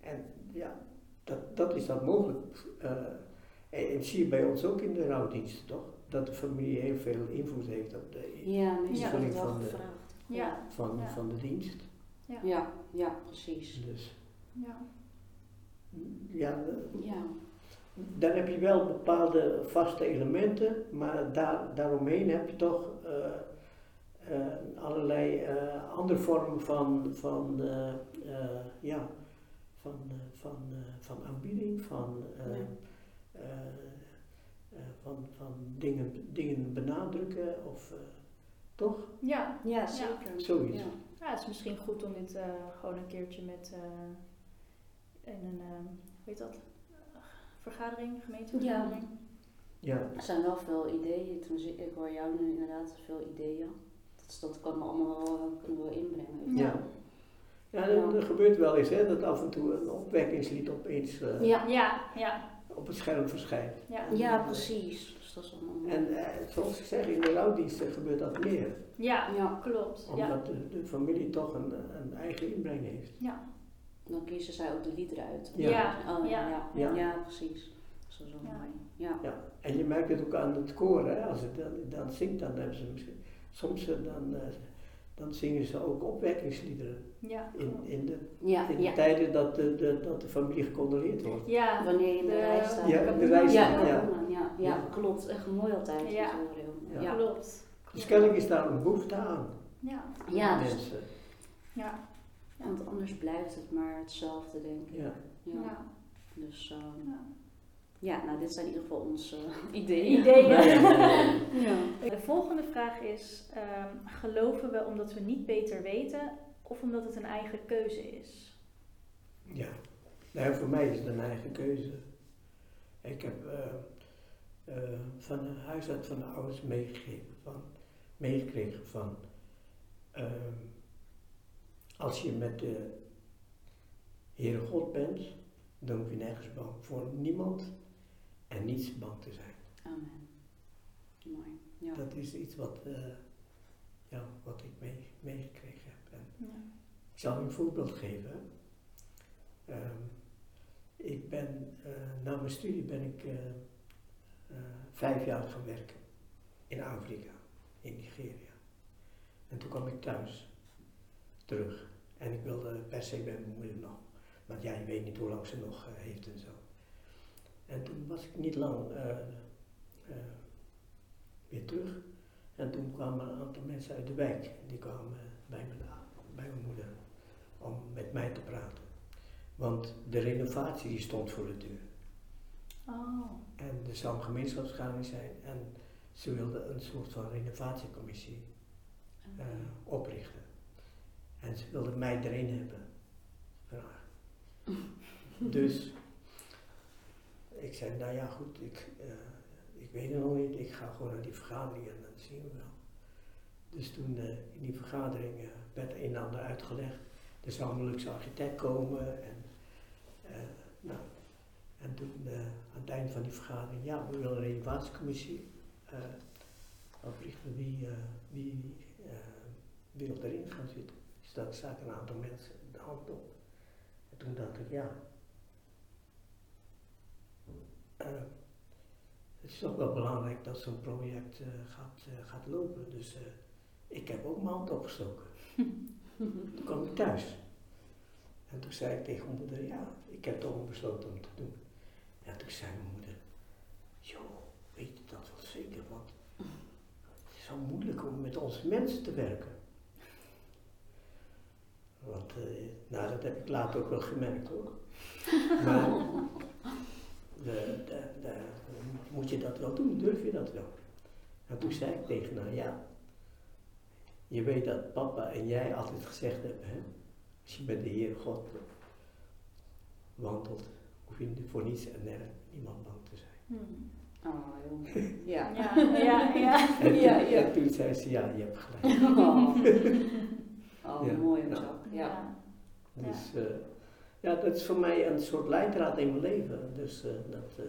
En ja, dat, dat is dan mogelijk. eh, en, en zie je bij ons ook in de rouwdiensten toch? Dat de familie heel veel invloed heeft op de Ja, wel Van de- gevraagd. Ja. van, Ja. van de dienst. Ja, ja, precies. Dus Ja. ja, Ja, dan heb je wel bepaalde vaste elementen, maar daar, daaromheen heb je toch eh, eh, allerlei eh, andere vormen van, van, ja, van, eh, van, eh, van aanbieding, van, eh, Ja. eh, eh, van, van dingen, dingen benadrukken of eh, toch? Ja. ja zeker. Zoiets. Ja. ja, het is misschien goed om dit eh, gewoon een keertje met eh, in een, hoe heet dat, vergadering, gemeentevergadering. Ja, Er zijn wel veel ideeën. Toen zie- ik hoor jou nu inderdaad veel ideeën. Dat, is- dat kan me allemaal wel, kunnen we inbrengen. Ja. ja er, er gebeurt wel eens hè, dat af en toe een opwekkingslied opeens eh, Ja. Ja, ja, op het scherm verschijnt. ja. Ja, precies. Dus dat is allemaal En eh, zoals ik zeg, in de rouwdiensten gebeurt dat meer. Ja, Ja, klopt. Ja. Omdat de, de familie toch een, een eigen inbreng heeft. Ja. Dan kiezen zij ook de liederen uit. Ja. Ja, Oh, ja, ja. ja. Ja. precies. Dat is wel Ja. mooi. Ja. Ja. En je merkt het ook aan het koor, hè? als het dan, dan zingt, dan hebben ze misschien, soms eh, dan, eh, dan zingen ze ook opwekkingsliederen. Ja, In, in de, Ja, in de ja. tijden dat de, de, dat de familie gecondoleerd wordt. ja, Wanneer je in de, De- rij staat. Ja, in de Ja, rij Ja, staan, ja, ja. ja, ja, klopt. Echt mooi altijd. Ja. klopt. Dus kennelijk is daar een behoefte aan, Ja, Ja, dus- mensen. ja, want anders blijft het maar hetzelfde, denk ik. Ja. Ja. ja. Dus ehm, Ja. ja, nou, dit zijn in ieder geval onze ideeën. Ideeën. Ja. De volgende vraag is, ehm, geloven we omdat we niet beter weten of omdat het een eigen keuze is? Ja, nou, voor mij is het een eigen keuze. Ik heb uh, uh, van de huisarts van de ouders meegegeven, van, meegekregen van uh, als je met de Heere God bent, dan hoef je nergens bang voor niemand en niets bang te zijn. Amen. Mooi. Ja. Dat is iets wat, ja, wat ik mee, meegekregen heb. En Ja. Ik zal een voorbeeld geven. Ehm, ik ben, uh, na mijn studie ben ik uh, vijf jaar gaan werken in Afrika, in Nigeria. En toen kwam ik thuis, terug. En ik wilde per se bij mijn moeder nog. Want ja, je weet niet hoe lang ze nog heeft en zo. En toen was ik niet lang weer terug. En toen kwamen een aantal mensen uit de wijk. Die kwamen bij mijn, bij mijn moeder om met mij te praten. Want de renovatie die stond voor de deur. Oh. En er zou een gemeenschapsvergadering zijn en ze wilden een soort van renovatiecommissie uh, oprichten. En ze wilden mij erin hebben. Dus ik zei, nou ja goed, ik, uh, ik weet het nog niet, ik ga gewoon naar die vergadering en dan zien we wel. Dus toen uh, in die vergadering werd een en ander uitgelegd. Er zou een luxe architect komen en, nou, en toen aan het eind van die vergadering, ja, we willen een renovatiecommissie uh, oprichten. Wie, wie wil erin gaan zitten? Daar zaten een aantal mensen de hand op. En toen dacht ik, ja, het is toch wel belangrijk dat zo'n project gaat, gaat lopen. Dus ik heb ook mijn hand opgestoken. Toen kwam ik thuis. En toen zei ik tegen mijn moeder, ja, ik heb toch besloten om te doen. En toen zei mijn moeder, joh, weet je dat wel zeker, want het is zo moeilijk om met onze mensen te werken. Want, uh, nou, dat heb ik later ook wel gemerkt hoor. Maar de, de, de, moet je dat wel doen, durf je dat wel? En toen zei ik tegen haar, ja, je weet dat papa en jij altijd gezegd hebben, hè? als je met de Heer God wandelt, hoef je voor niets en nergens niemand bang te zijn. Hmm. Oh, heel Ja. Ja, ja, ja. En, toen, Ja, ja. en toen zei ze, ja, je hebt gelijk. Oh, oh Ja. mooi om Nou. zo. Ja. Dus eh, ja, dat is voor mij een soort leidraad in mijn leven. Dus eh, dat, eh,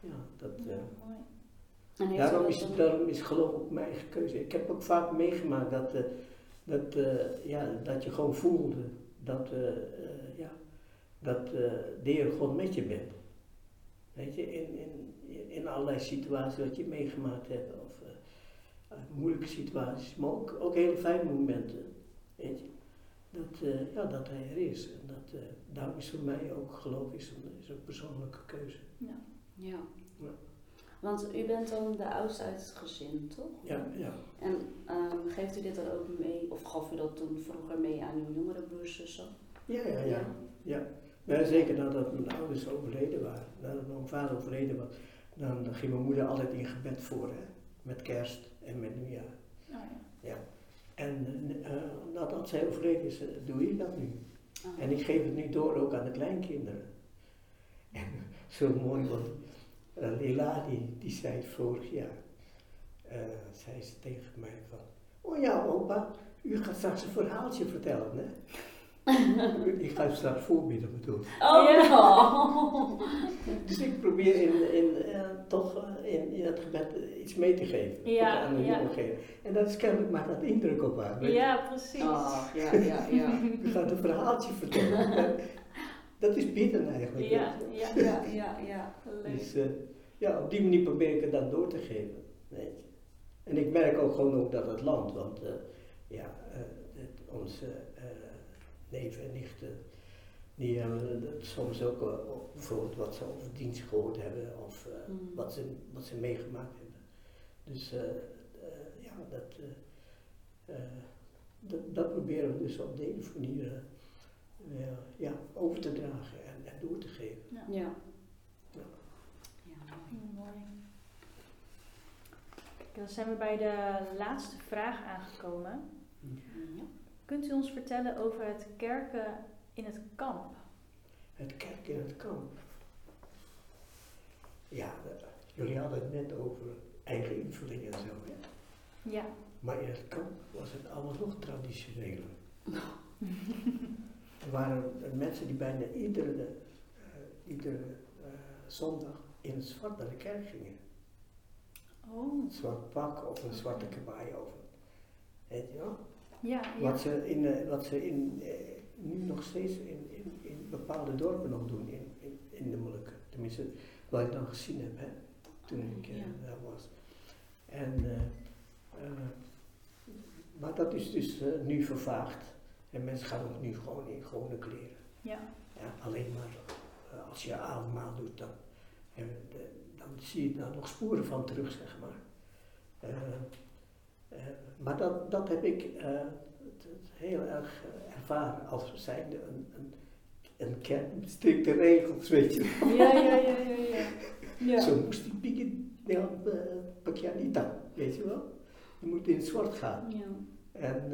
ja, dat, Ja, eh, daarom, is, daarom is geloof ook mijn eigen keuze. Ik heb ook vaak meegemaakt dat, eh, dat, eh, ja, dat je gewoon voelde dat, eh, eh, ja, dat eh, de Heer God met je bent. Weet je, in, in, in allerlei situaties wat je meegemaakt hebt, of moeilijke situaties, maar ook, ook hele fijne momenten. Weet je, dat, eh, ja, dat Hij er is. En dat, eh, daarom is voor mij ook geloof is een, is een persoonlijke keuze. Ja. Ja. Want u bent dan de oudste uit het gezin, toch? Ja, ja. En ehm, geeft u dit dan ook mee, of gaf u dat toen vroeger mee aan uw jongere broers en zo? Ja, ja, ja. ja. Zeker nadat mijn ouders overleden waren, nadat mijn vader overleden was, dan ging mijn moeder altijd in gebed voor, hè? met kerst en met nieuwjaar. Oh, ja. En eh, eh, nadat zij overleden is, eh, doe ik dat nu. Ah. En ik geef het nu door ook aan de kleinkinderen. En zo mooi, want uh, Lila die, die zei vorig jaar, eh, zei ze tegen mij van, oh ja opa, u gaat straks een verhaaltje vertellen hè. ik ga straks voorbidden bedoel. Oh, Ja. Dus ik probeer in, in, eh, toch eh, in, in het gebed eh, iets mee te geven Ja, aan de ja. jongeren. En dat is kennelijk maakt dat indruk op haar. Ja, precies. Oh, ja, ja, ja. U gaat een verhaaltje vertellen. Dat- is bidden eigenlijk. Ja, ja, Ja, ja, ja. leuk. Dus eh, ja, op die manier probeer ik het dan door te geven. Weet je. En ik merk ook gewoon ook dat het land, want eh, ja, eh, het- onze eh, neven en nichten, die hebben het soms ook eh, bijvoorbeeld wat ze over dienst gehoord hebben of eh, Mm. wat, ze, wat ze meegemaakt hebben. Dus eh, eh, ja, dat, eh, eh, dat, dat proberen we dus op de een of andere manier eh, ja, over te dragen en, en door te geven. Ja. Ja. Ja. Ja, mooi. Dan zijn we bij de laatste vraag aangekomen. Ja. Kunt u ons vertellen over het kerken in het kamp? Het kerk in het kamp. Ja, eh, jullie hadden het net over eigen invulling en zo. Hè? Ja. Maar in het kamp was het allemaal nog traditioneler. er waren mensen die bijna iedere, uh, iedere uh, zondag in het zwart naar de kerk gingen. Oh. Een zwart pak of een zwarte kabaai over. Weet je wel? Ja, ja. Wat ze, in, uh, wat ze in, nu nog steeds in, in, in, bepaalde dorpen nog doen in, in, in de Molukken. Tenminste, wat ik dan gezien heb hè, toen ik Ja. daar was. En, maar dat is dus nu vervaagd. En mensen gaan ook nu gewoon in gewone kleren. Ja. ja alleen maar uh, als je avondmaal doet, dan, uh, dan zie je daar nog sporen van terug, zeg maar. Uh, maar dat, dat heb ik het heel erg ervaren als zijnde een, een, een kern strikte regels, weet je. Ja, ja, ja, ja. ja. ja. Zo moest die pieken, ja, pak je niet aan, weet je wel. Je moet in het zwart gaan. Ja. En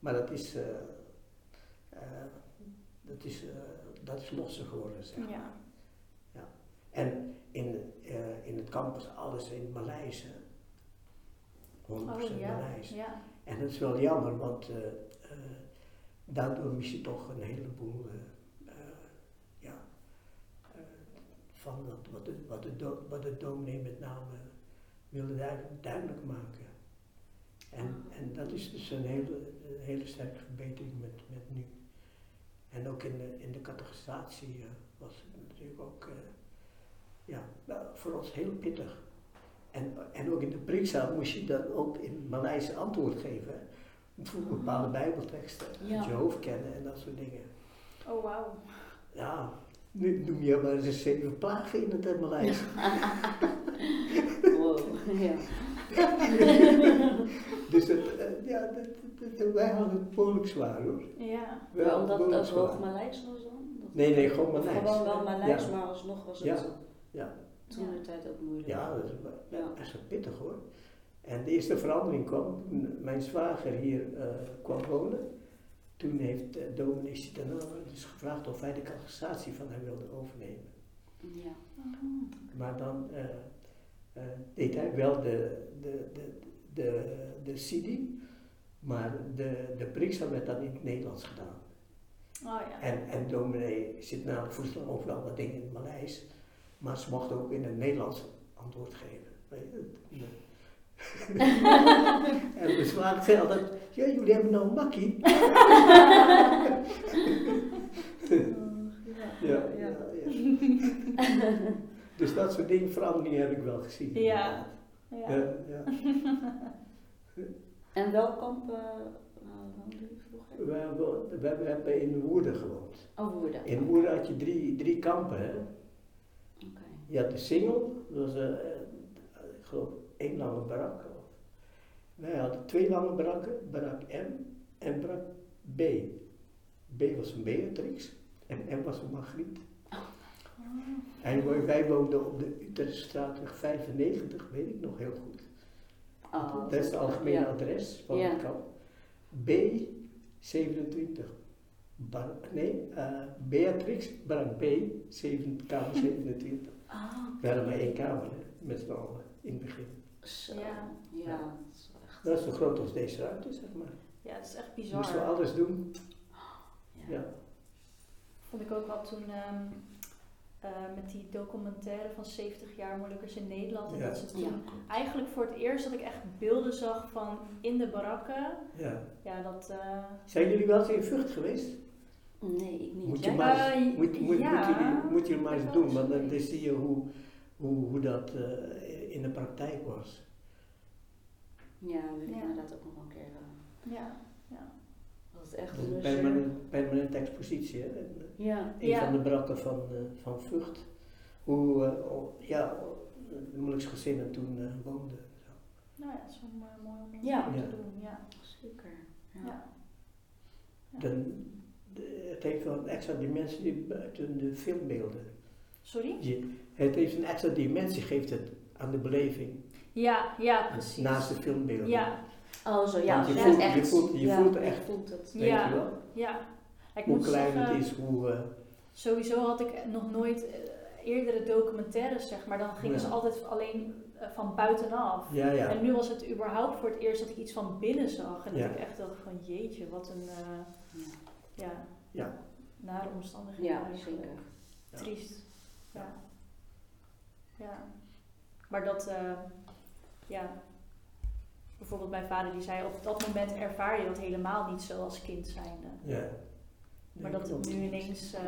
maar dat is, dat is, dat is losser geworden, zeg maar. Ja. ja. En in, in het campus alles in Maleis, 100% oh, ja. Maleis. Ja. En dat is wel jammer, want daardoor mis je toch een heleboel ja, van wat, wat, de, wat, de do, wat de dominee met name wilde duidelijk, duidelijk maken. En, en dat is dus een hele, een hele sterke verbetering met, met nu. En ook in de, in de categorisatie uh, was het natuurlijk ook uh, ja, voor ons heel pittig. En, en ook in de prikzaal moest je dan ook in Maleis antwoord geven. Voor bepaalde bijbelteksten Ja. uit je hoofd kennen en dat soort dingen. Oh, wauw. Ja, nu noem je maar eens zeven plagen in het Maleis. Wow, ja. dus het, uh, ja, dat, dat, dat, wij hadden het behoorlijk zwaar hoor. Ja. Maar hadden omdat het ook hoog Maleis was dan? Dat- Nee, nee, gewoon Maleis. Gewoon wel Maleis, Ja. maar alsnog was het Ja, ja. Toen de tijd ook moeilijk. Ja, dat is Ja. ja. echt wel pittig hoor. En de eerste verandering kwam toen mijn zwager hier uh, kwam wonen. Toen heeft uh, dominee Citano dus gevraagd of hij de categorisatie van hem wilde overnemen. Ja. Maar dan uh, uh, deed hij wel de, de, de, de, de CD, maar de, de Prixa werd dan in het Nederlands gedaan. Oh ja. En, en dominee zit namelijk voorstel ook wel wat dingen in het Maleis, maar ze mochten ook in het Nederlands antwoord geven. En de zwaar zei altijd, ja jullie hebben nou een makkie. ja, ja, ja. dus dat soort dingen, veranderingen heb ik wel gezien. Ja. Ja. Ja. En welk kamp uh, woonde vroeger? We, hebben, we hebben in Woerden gewoond. Oh, Woerden. In Woerden had je drie, drie kampen. Hè? Je had de single, dat was een, ik geloof één lange brak. Wij hadden twee lange brakken, Brak M en Brak B. B was een Beatrix en M was een Margriet. En wij woonden op de Utrechtstraatweg 95, weet ik nog heel goed. Oh. Dat is het algemene adres van ja. het kamp. B27. Bar, nee, uh, Beatrix, Brak B, 7, K27. Ah, we hadden maar één kamer met z'n allen in het begin. Zo. Ja, ja. Dat, is echt... dat is zo groot als deze ruimte, zeg maar. Ja, dat is echt bizar. Moesten we alles doen. Ja. ja. Vond ik ook wel toen ehm, eh, met die documentaire van 70 jaar moeilijkers in Nederland. En ja. dat ze ja. eigenlijk voor het eerst dat ik echt beelden zag van in de barakken. Ja. ja dat. Eh, Zijn jullie wel eens in Vught geweest? Nee, ik niet. Moet je maar eens, Eh, moet, moet, ja. moet, jullie, moet jullie maar eens doen, want dan, zie je hoe, hoe, hoe dat eh, in de praktijk was. Ja, wil ik Ja. inderdaad ook nog wel een keer. eh, ja, ja. dat het echt Dat is een een permanent, permanente expositie. Hè? Ja. een Ja. van de brakken van, eh, van Vught. Hoe ja, de moeilijksgezinnen toen eh, woonden. Zo. Nou ja, het is wel mooi om Ja. te doen. Ja. Zeker. Ja. Ja. Ja. Dan, de- het heeft wel een extra dimensie buiten de filmbeelden. Sorry? Je, het heeft een extra dimensie, geeft het aan de beleving. Ja, ja, precies. Naast de filmbeelden. Ja, Oh, zo ja. Want je ja, voelt- echt. je voelt- je ja, voelt je echt. voelt het. Weet Ja. je wel? Ja. Ik Hoe moet klein zeggen, het is, hoe... eh, Sowieso had ik nog nooit eh, eerdere documentaires, zeg maar. Dan gingen Ja. ze altijd alleen eh, van buitenaf. ja, ja. En nu was het überhaupt voor het eerst dat ik iets van binnen zag. En Ja. dat ik echt dacht van jeetje, wat een eh, Ja. ja, Ja. nare omstandigheden Ja, eigenlijk. zeker. Ja. Triest. Ja. ja. Maar dat, eh, ja. Bijvoorbeeld mijn vader die zei, op dat moment ervaar je dat helemaal niet zo als kind zijnde. ja. Maar Ja, dat het nu ineens, eh,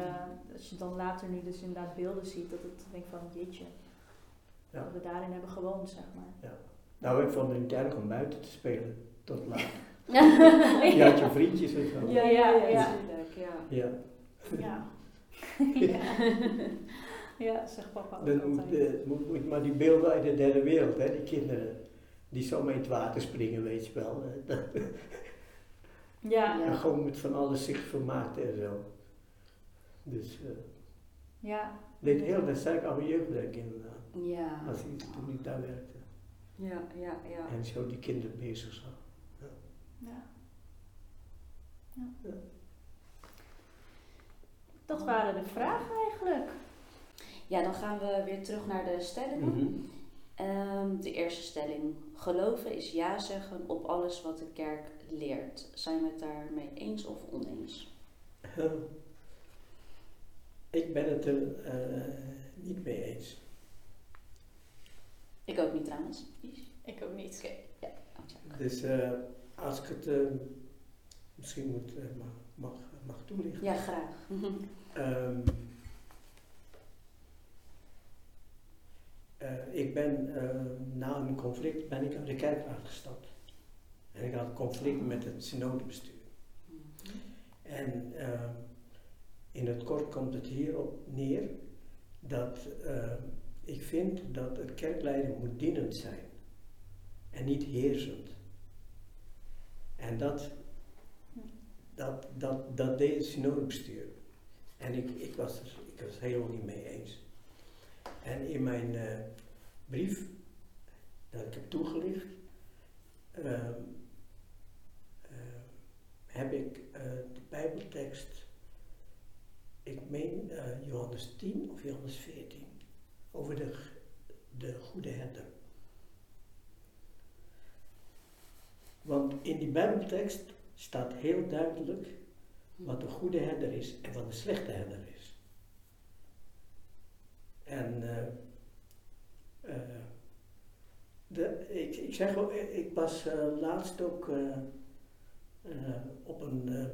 als je dan later nu dus inderdaad beelden ziet, dat het denk van jeetje, Ja. dat we daarin hebben gewoond, zeg maar. Nou, ik vond het niet erg om buiten te spelen, tot laat. Ja, Je had je vriendjes en zo. Ja, ja, ja. Ja. Ja. Ja. ja. ja, zegt papa ook Dan moet, eh, moet, moet maar die beelden uit de derde wereld, hè, die kinderen. Die zomaar in het water springen, weet je wel. Ja, Ja. En gewoon met van alles zich vermaakten en zo. Dus eh ja. deed heel, dat zei ik aan mijn jeugdwerk inderdaad. Ja. Als ik, toen ik daar werkte. Ja, ja, ja. En zo die kinderen bezig zag. Ja. Dat waren de vragen eigenlijk. Ja, dan gaan we weer terug naar de stellingen. Mhm. Ehm, de eerste stelling. Geloven is ja zeggen op alles wat de kerk leert. Zijn we het daarmee eens of oneens? Ik ben het er eh, niet mee eens. Ik ook niet trouwens. Ik ook niet. Oké, ja. ja. Dus eh, als ik het eh, misschien moet, eh, mag, mag, mag toelichten. Ja, graag. Ehm, eh, ik ben eh, na een conflict ben ik uit de kerkraad gestapt. En ik had conflict met het synodebestuur. En eh, in het kort komt het hierop neer dat ik vind dat een kerkleider moet dienend zijn en niet heersend. En dat, dat, dat, dat deed het synodebestuur. En ik, ik, was er, ik was het helemaal niet mee eens. En in mijn eh, brief, dat ik heb toegelicht, ehm, eh, heb ik eh, de Bijbeltekst, ik meen eh, Johannes 10 of Johannes 14, over de, de goede herder. Want in die Bijbeltekst staat heel duidelijk wat een goede herder is en wat een slechte herder is. En eh, eh, de, ik, ik zeg ook, ik was eh, laatst ook eh, eh, op een eh,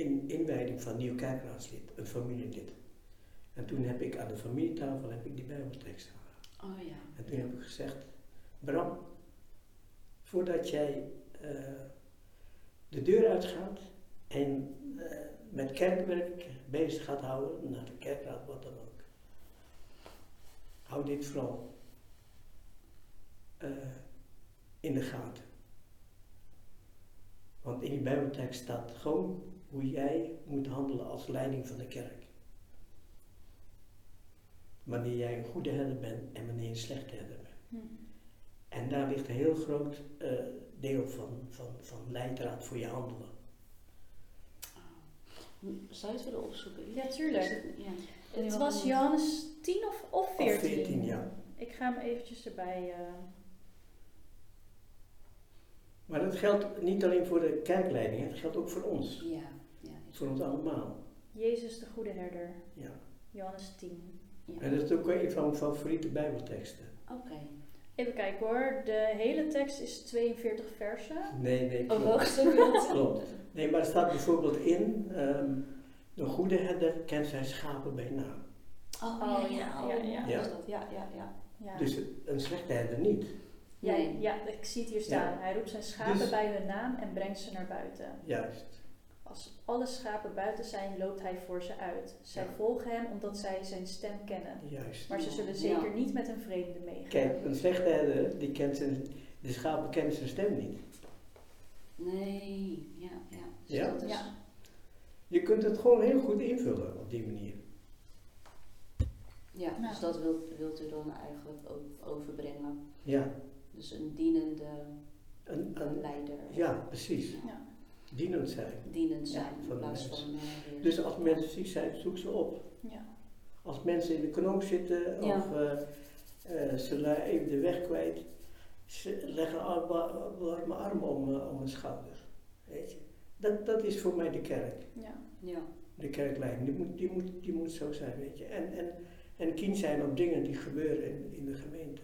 in, inwijding van nieuw kerkraadslid, een familielid. En toen heb ik aan de familietafel heb ik die Bijbeltekst aangehaald. Oh ja. En toen heb ik gezegd, Bram, voordat jij eh, de deur uitgaat en eh, met kerkwerk bezig gaat houden, naar de kerkraad, wat dan ook, hou dit vooral eh, in de gaten. Want in die Bijbeltekst staat gewoon hoe jij moet handelen als leiding van de kerk. Wanneer jij een goede herder bent en wanneer je een slechte herder bent. Hm. En daar ligt een heel groot eh, deel van, van, van leidraad voor je handelen. Zou je het willen opzoeken? Ja, tuurlijk. Het- ja. Het was Johannes 10 of, of 14? Of 14, ja. Ik ga hem eventjes erbij... eh, Maar dat geldt niet alleen voor de kerkleiding, het geldt ook voor ons. Ja, ja. Voor ons allemaal. Jezus de goede herder, Ja. Johannes 10. Ja. En dat is ook een van mijn favoriete bijbelteksten. Oké. Even kijken hoor, de hele tekst is 42 versen. Nee, nee, Oh, klopt. Klopt. Nee, maar er staat bijvoorbeeld in, ehm, een goede herder kent zijn schapen bij naam. Oh, Oh, ja, ja, ja, ja, ja. ja. Dat? Ja, ja, ja. Ja. Dus een slechte herder niet. ja, Nee. ja, ik zie het hier staan. Hij roept zijn schapen Dus- bij hun naam en brengt ze naar buiten. Juist. Als alle schapen buiten zijn, loopt hij voor ze uit. Zij Ja. volgen hem omdat zij zijn stem kennen. Juist. Maar ze zullen Ja. zeker niet met een vreemde meegaan. Kijk, een slechte herder, die kent zijn, de schapen kennen zijn stem niet. Nee, ja, ja. Dus Ja? dat is- Ja. Je kunt het gewoon heel goed invullen op die manier. Ja, Nou. dus dat wilt, wilt u dan eigenlijk ook overbrengen. Ja, Dus een dienende een, een een, leider. ja, precies. Ja. Dienend zijn. dienend zijn van de plaats mensen. van eh, Dus als mensen ziek zijn, zoek ze op. Ja. Als mensen in de knoop zitten Ja. of eh, eh, ze even de weg kwijt, ze leggen een ar- wa- warme arm om, om hun schouder. Weet je? Dat, dat is voor mij de kerk. Ja. Ja, De kerkleiding, die moet, die moet, die moet zo zijn, weet je. En, en, en kien zijn op dingen die gebeuren in, in de gemeente.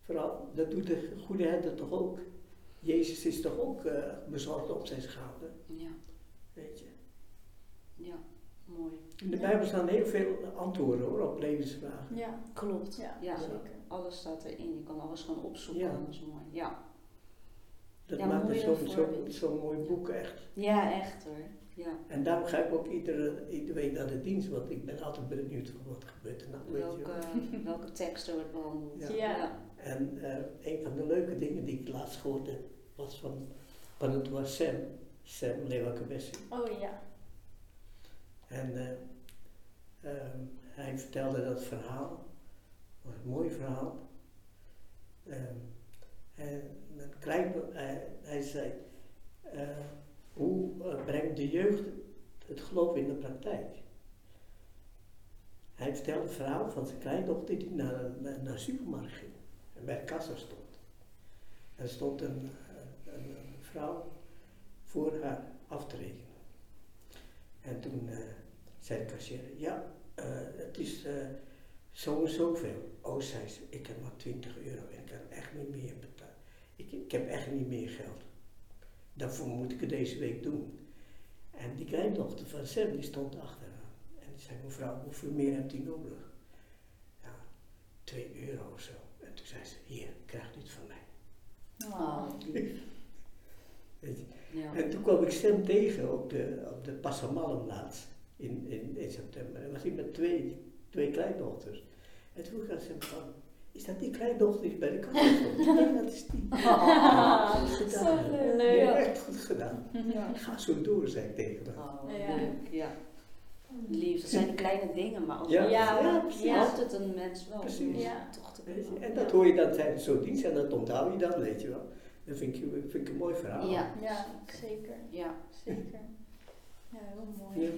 Vooral, dat doet de goede herder toch ook. Jezus is toch ook eh, bezorgd op zijn schouder, ja, weet je. ja, mooi. In de Ja. Bijbel staan heel veel antwoorden hoor, op levensvragen. Ja. Klopt. Ja, Ja. zeker. Alles staat erin. Je kan alles gaan opzoeken. Ja. Dat is mooi. Ja, Dat Ja, maakt het zo'n zo, zo'n mooi boek echt. ja echt hoor. Ja. En daarom ga ik ook iedere, iedere week naar de dienst, want ik ben altijd benieuwd van wat gebeurt er nou, weet je Welke, wel. welke teksten wordt behandeld. Ja. Ja. En eh, een van de leuke dingen die ik laatst gehoord heb, was van, van het was Sam, Sam. Oh ja. En eh, ehm, hij vertelde dat verhaal, was een mooi verhaal. Ehm, en dan krijgt, hij, hij zei, eh, hoe eh, brengt de jeugd het geloof in de praktijk? Hij vertelde het verhaal van zijn kleindochter die naar, naar, naar de supermarkt ging en bij de kassa stond. Er stond een, een, vrouw voor haar af te rekenen. En toen eh, zei de kassier, ja, eh, het is eh, zo en zoveel. Oh, zei ze, ik heb maar 20 euro en ik kan echt niet meer betalen. Ik, ik heb echt niet meer geld. Daarvoor moet ik het deze week doen. En die kleindochter van Sam, die stond achteraan. En die zei, mevrouw, hoeveel meer hebt u nodig? Ja, 2 euro of zo. En toen zei ze, hier, krijgt u het van mij. Oh. Weet je. Ja. En toen kwam ik Sam tegen op de, op de Passamalm laatst, in, in, in september. En was hij met twee, twee kleindochters. En toen vroeg ik aan Sam van, is dat die kleindochter die bij de kast stond? Nee, dat is die. Goed zo gedaan. leuk. Ja. echt goed gedaan. Ja. Ga zo door, zei ik tegen hem. Oh, Ja. leuk. Ja. Lief, dat zijn die kleine dingen, maar als Ja, Ja, ja, altijd een mens wel. Precies. Ja. En dat hoor je dan tijdens zo'n dienst en dat onthoud je dan, weet je wel. Dat vind ik, vind ik een mooi verhaal. Ja. Ja, zeker. Ja. Zeker. Ja, heel mooi. Ja.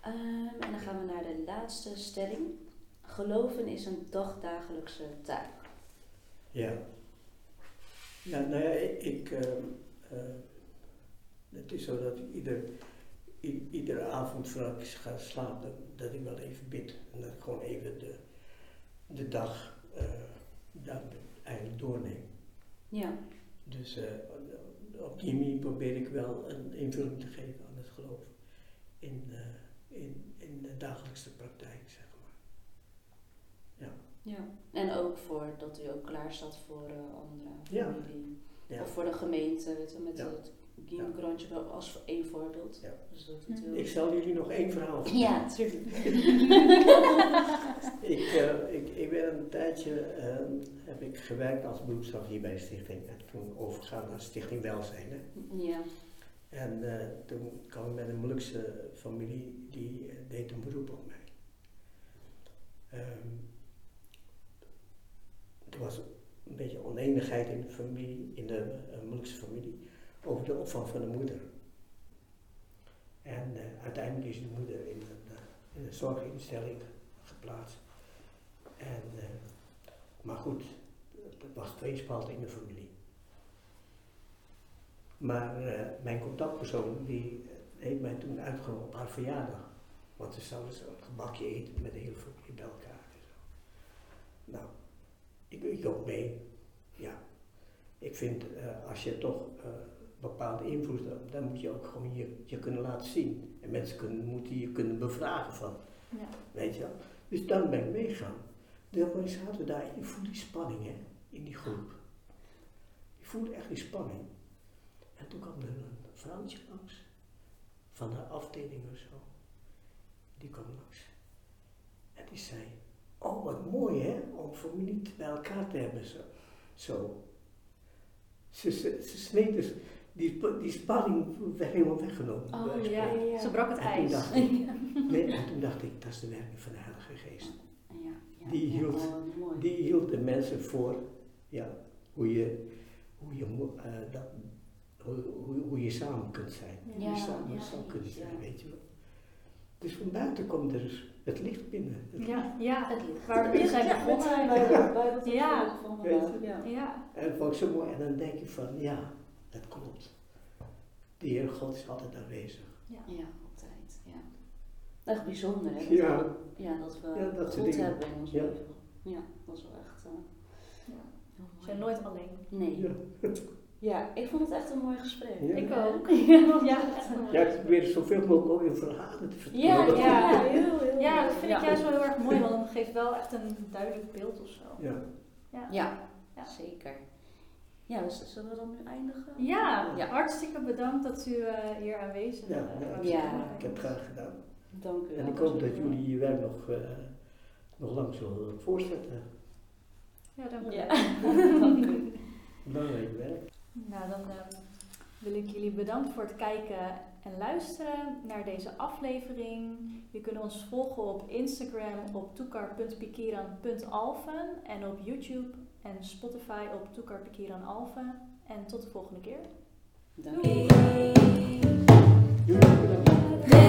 Ehm, en dan gaan we naar de laatste stelling. Geloven is een dagdagelijkse taak. Ja. Ja, nou ja, ik, ehm, eh, het is zo dat ik ieder, i- iedere avond voordat ik ga slapen, dat ik wel even bid. En dat ik gewoon even de, de dag eh, dan eigenlijk doorneem. Ja. Dus eh, op die manier probeer ik wel een invulling te geven aan het geloof in, eh, in, in de dagelijkse praktijk, zeg maar. ja. En ook voor dat u ook klaar staat voor eh, andere Ja. familie. Ja. Of voor de gemeente, weet je, met Ja. het Guillaume Ja. Grantje wel als één voorbeeld. Ja. Dus dat het heel... Ik zal jullie nog één verhaal vertellen. Ja, tuurlijk. Ik, eh, ik, ik ben een tijdje eh, heb ik gewerkt als beroepsstaf hier bij de stichting. En toen overgegaan naar Stichting Welzijn. Hè. Ja. En eh, toen kwam ik met een Molukse familie, die deed een beroep op mij. Ehm, er was een beetje oneenigheid in de familie, in de Molukse familie, over de opvang van de moeder. En eh, uiteindelijk is de moeder in een, eh, in een zorginstelling geplaatst. En, eh, maar goed, er was tweespalt in de familie. Maar mijn contactpersoon die heeft mij toen uitgenodigd op haar verjaardag. Want ze zouden zo'n gebakje eten met de hele familie bij elkaar. En zo. Nou, ik, ik ook mee. Ja. Ik vind als je toch bepaalde invloed dan moet je ook gewoon je, je kunnen laten zien. En mensen kunnen, moeten je kunnen bevragen van, Ja. weet je wel. Dus dan ben ik meegegaan. De organisator daar, je voelt die spanning hè, in die groep. Je voelt echt die spanning. En toen kwam er een vrouwtje langs, van de afdeling of zo. Die kwam langs. En die zei, oh wat mooi hè, om familie bij elkaar te hebben zo. zo. Ze, ze, ze sneed dus, die, die spanning werd helemaal weggenomen. Oh ja, ja. Ze brak het En toen ijs. dacht ik, nee, en toen dacht ik, dat is de werking van de Heilige Geest. Ja, ja, Die hield- oh. Die hield de mensen voor, ja, hoe je, hoe je, eh, dat, hoe, hoe, hoe je samen kunt zijn. Ja. Hoe je samen ja, zou kunnen zijn, ja. weet je wel. Dus van buiten komt er dus het licht binnen. Het Ja, ja. Het licht. Waar we zijn begonnen. bij de Bijbel Ja. Ja. Ja, En dat vond ik zo mooi. En dan denk je van, ja, dat klopt. De Heer God is altijd aanwezig. ja. ja, altijd. Ja. Echt bijzonder, hè? Dat Ja. we, ja, dat we Ja, dat God dingen. hebben in ons Ja. leven. Ja, dat is wel echt... eh, Ja. We zijn nooit alleen. Nee. Ja. Ja, ik vond het echt een mooi gesprek. Ja. Ik ook. Ja, echt een Ja, ik probeer zoveel mogelijk ook in verhalen te vertellen. Ja, Ja. ja, heel, heel Ja, dat vind ik juist wel heel erg mooi, want het geeft wel echt een duidelijk beeld of zo. Ja. Ja. Ja, Ja. zeker. Ja, dus zullen we dan nu eindigen? Ja, Ja. hartstikke bedankt dat u eh, hier aanwezig Ja, eh, ja. Ik heb het graag gedaan. Dank u wel. En ik hoop dat jullie je werk nog, eh, nog lang zullen voortzetten. Ja, dank u. Ja, wel. dank u. Belangrijk werk. Nou, dan wil ik jullie bedanken voor het kijken en luisteren naar deze aflevering. Je kunt ons volgen op Instagram op toekar.pikiran.alven en op YouTube en Spotify op Toekar Kieran Alve En tot de volgende keer. Doei. Doei.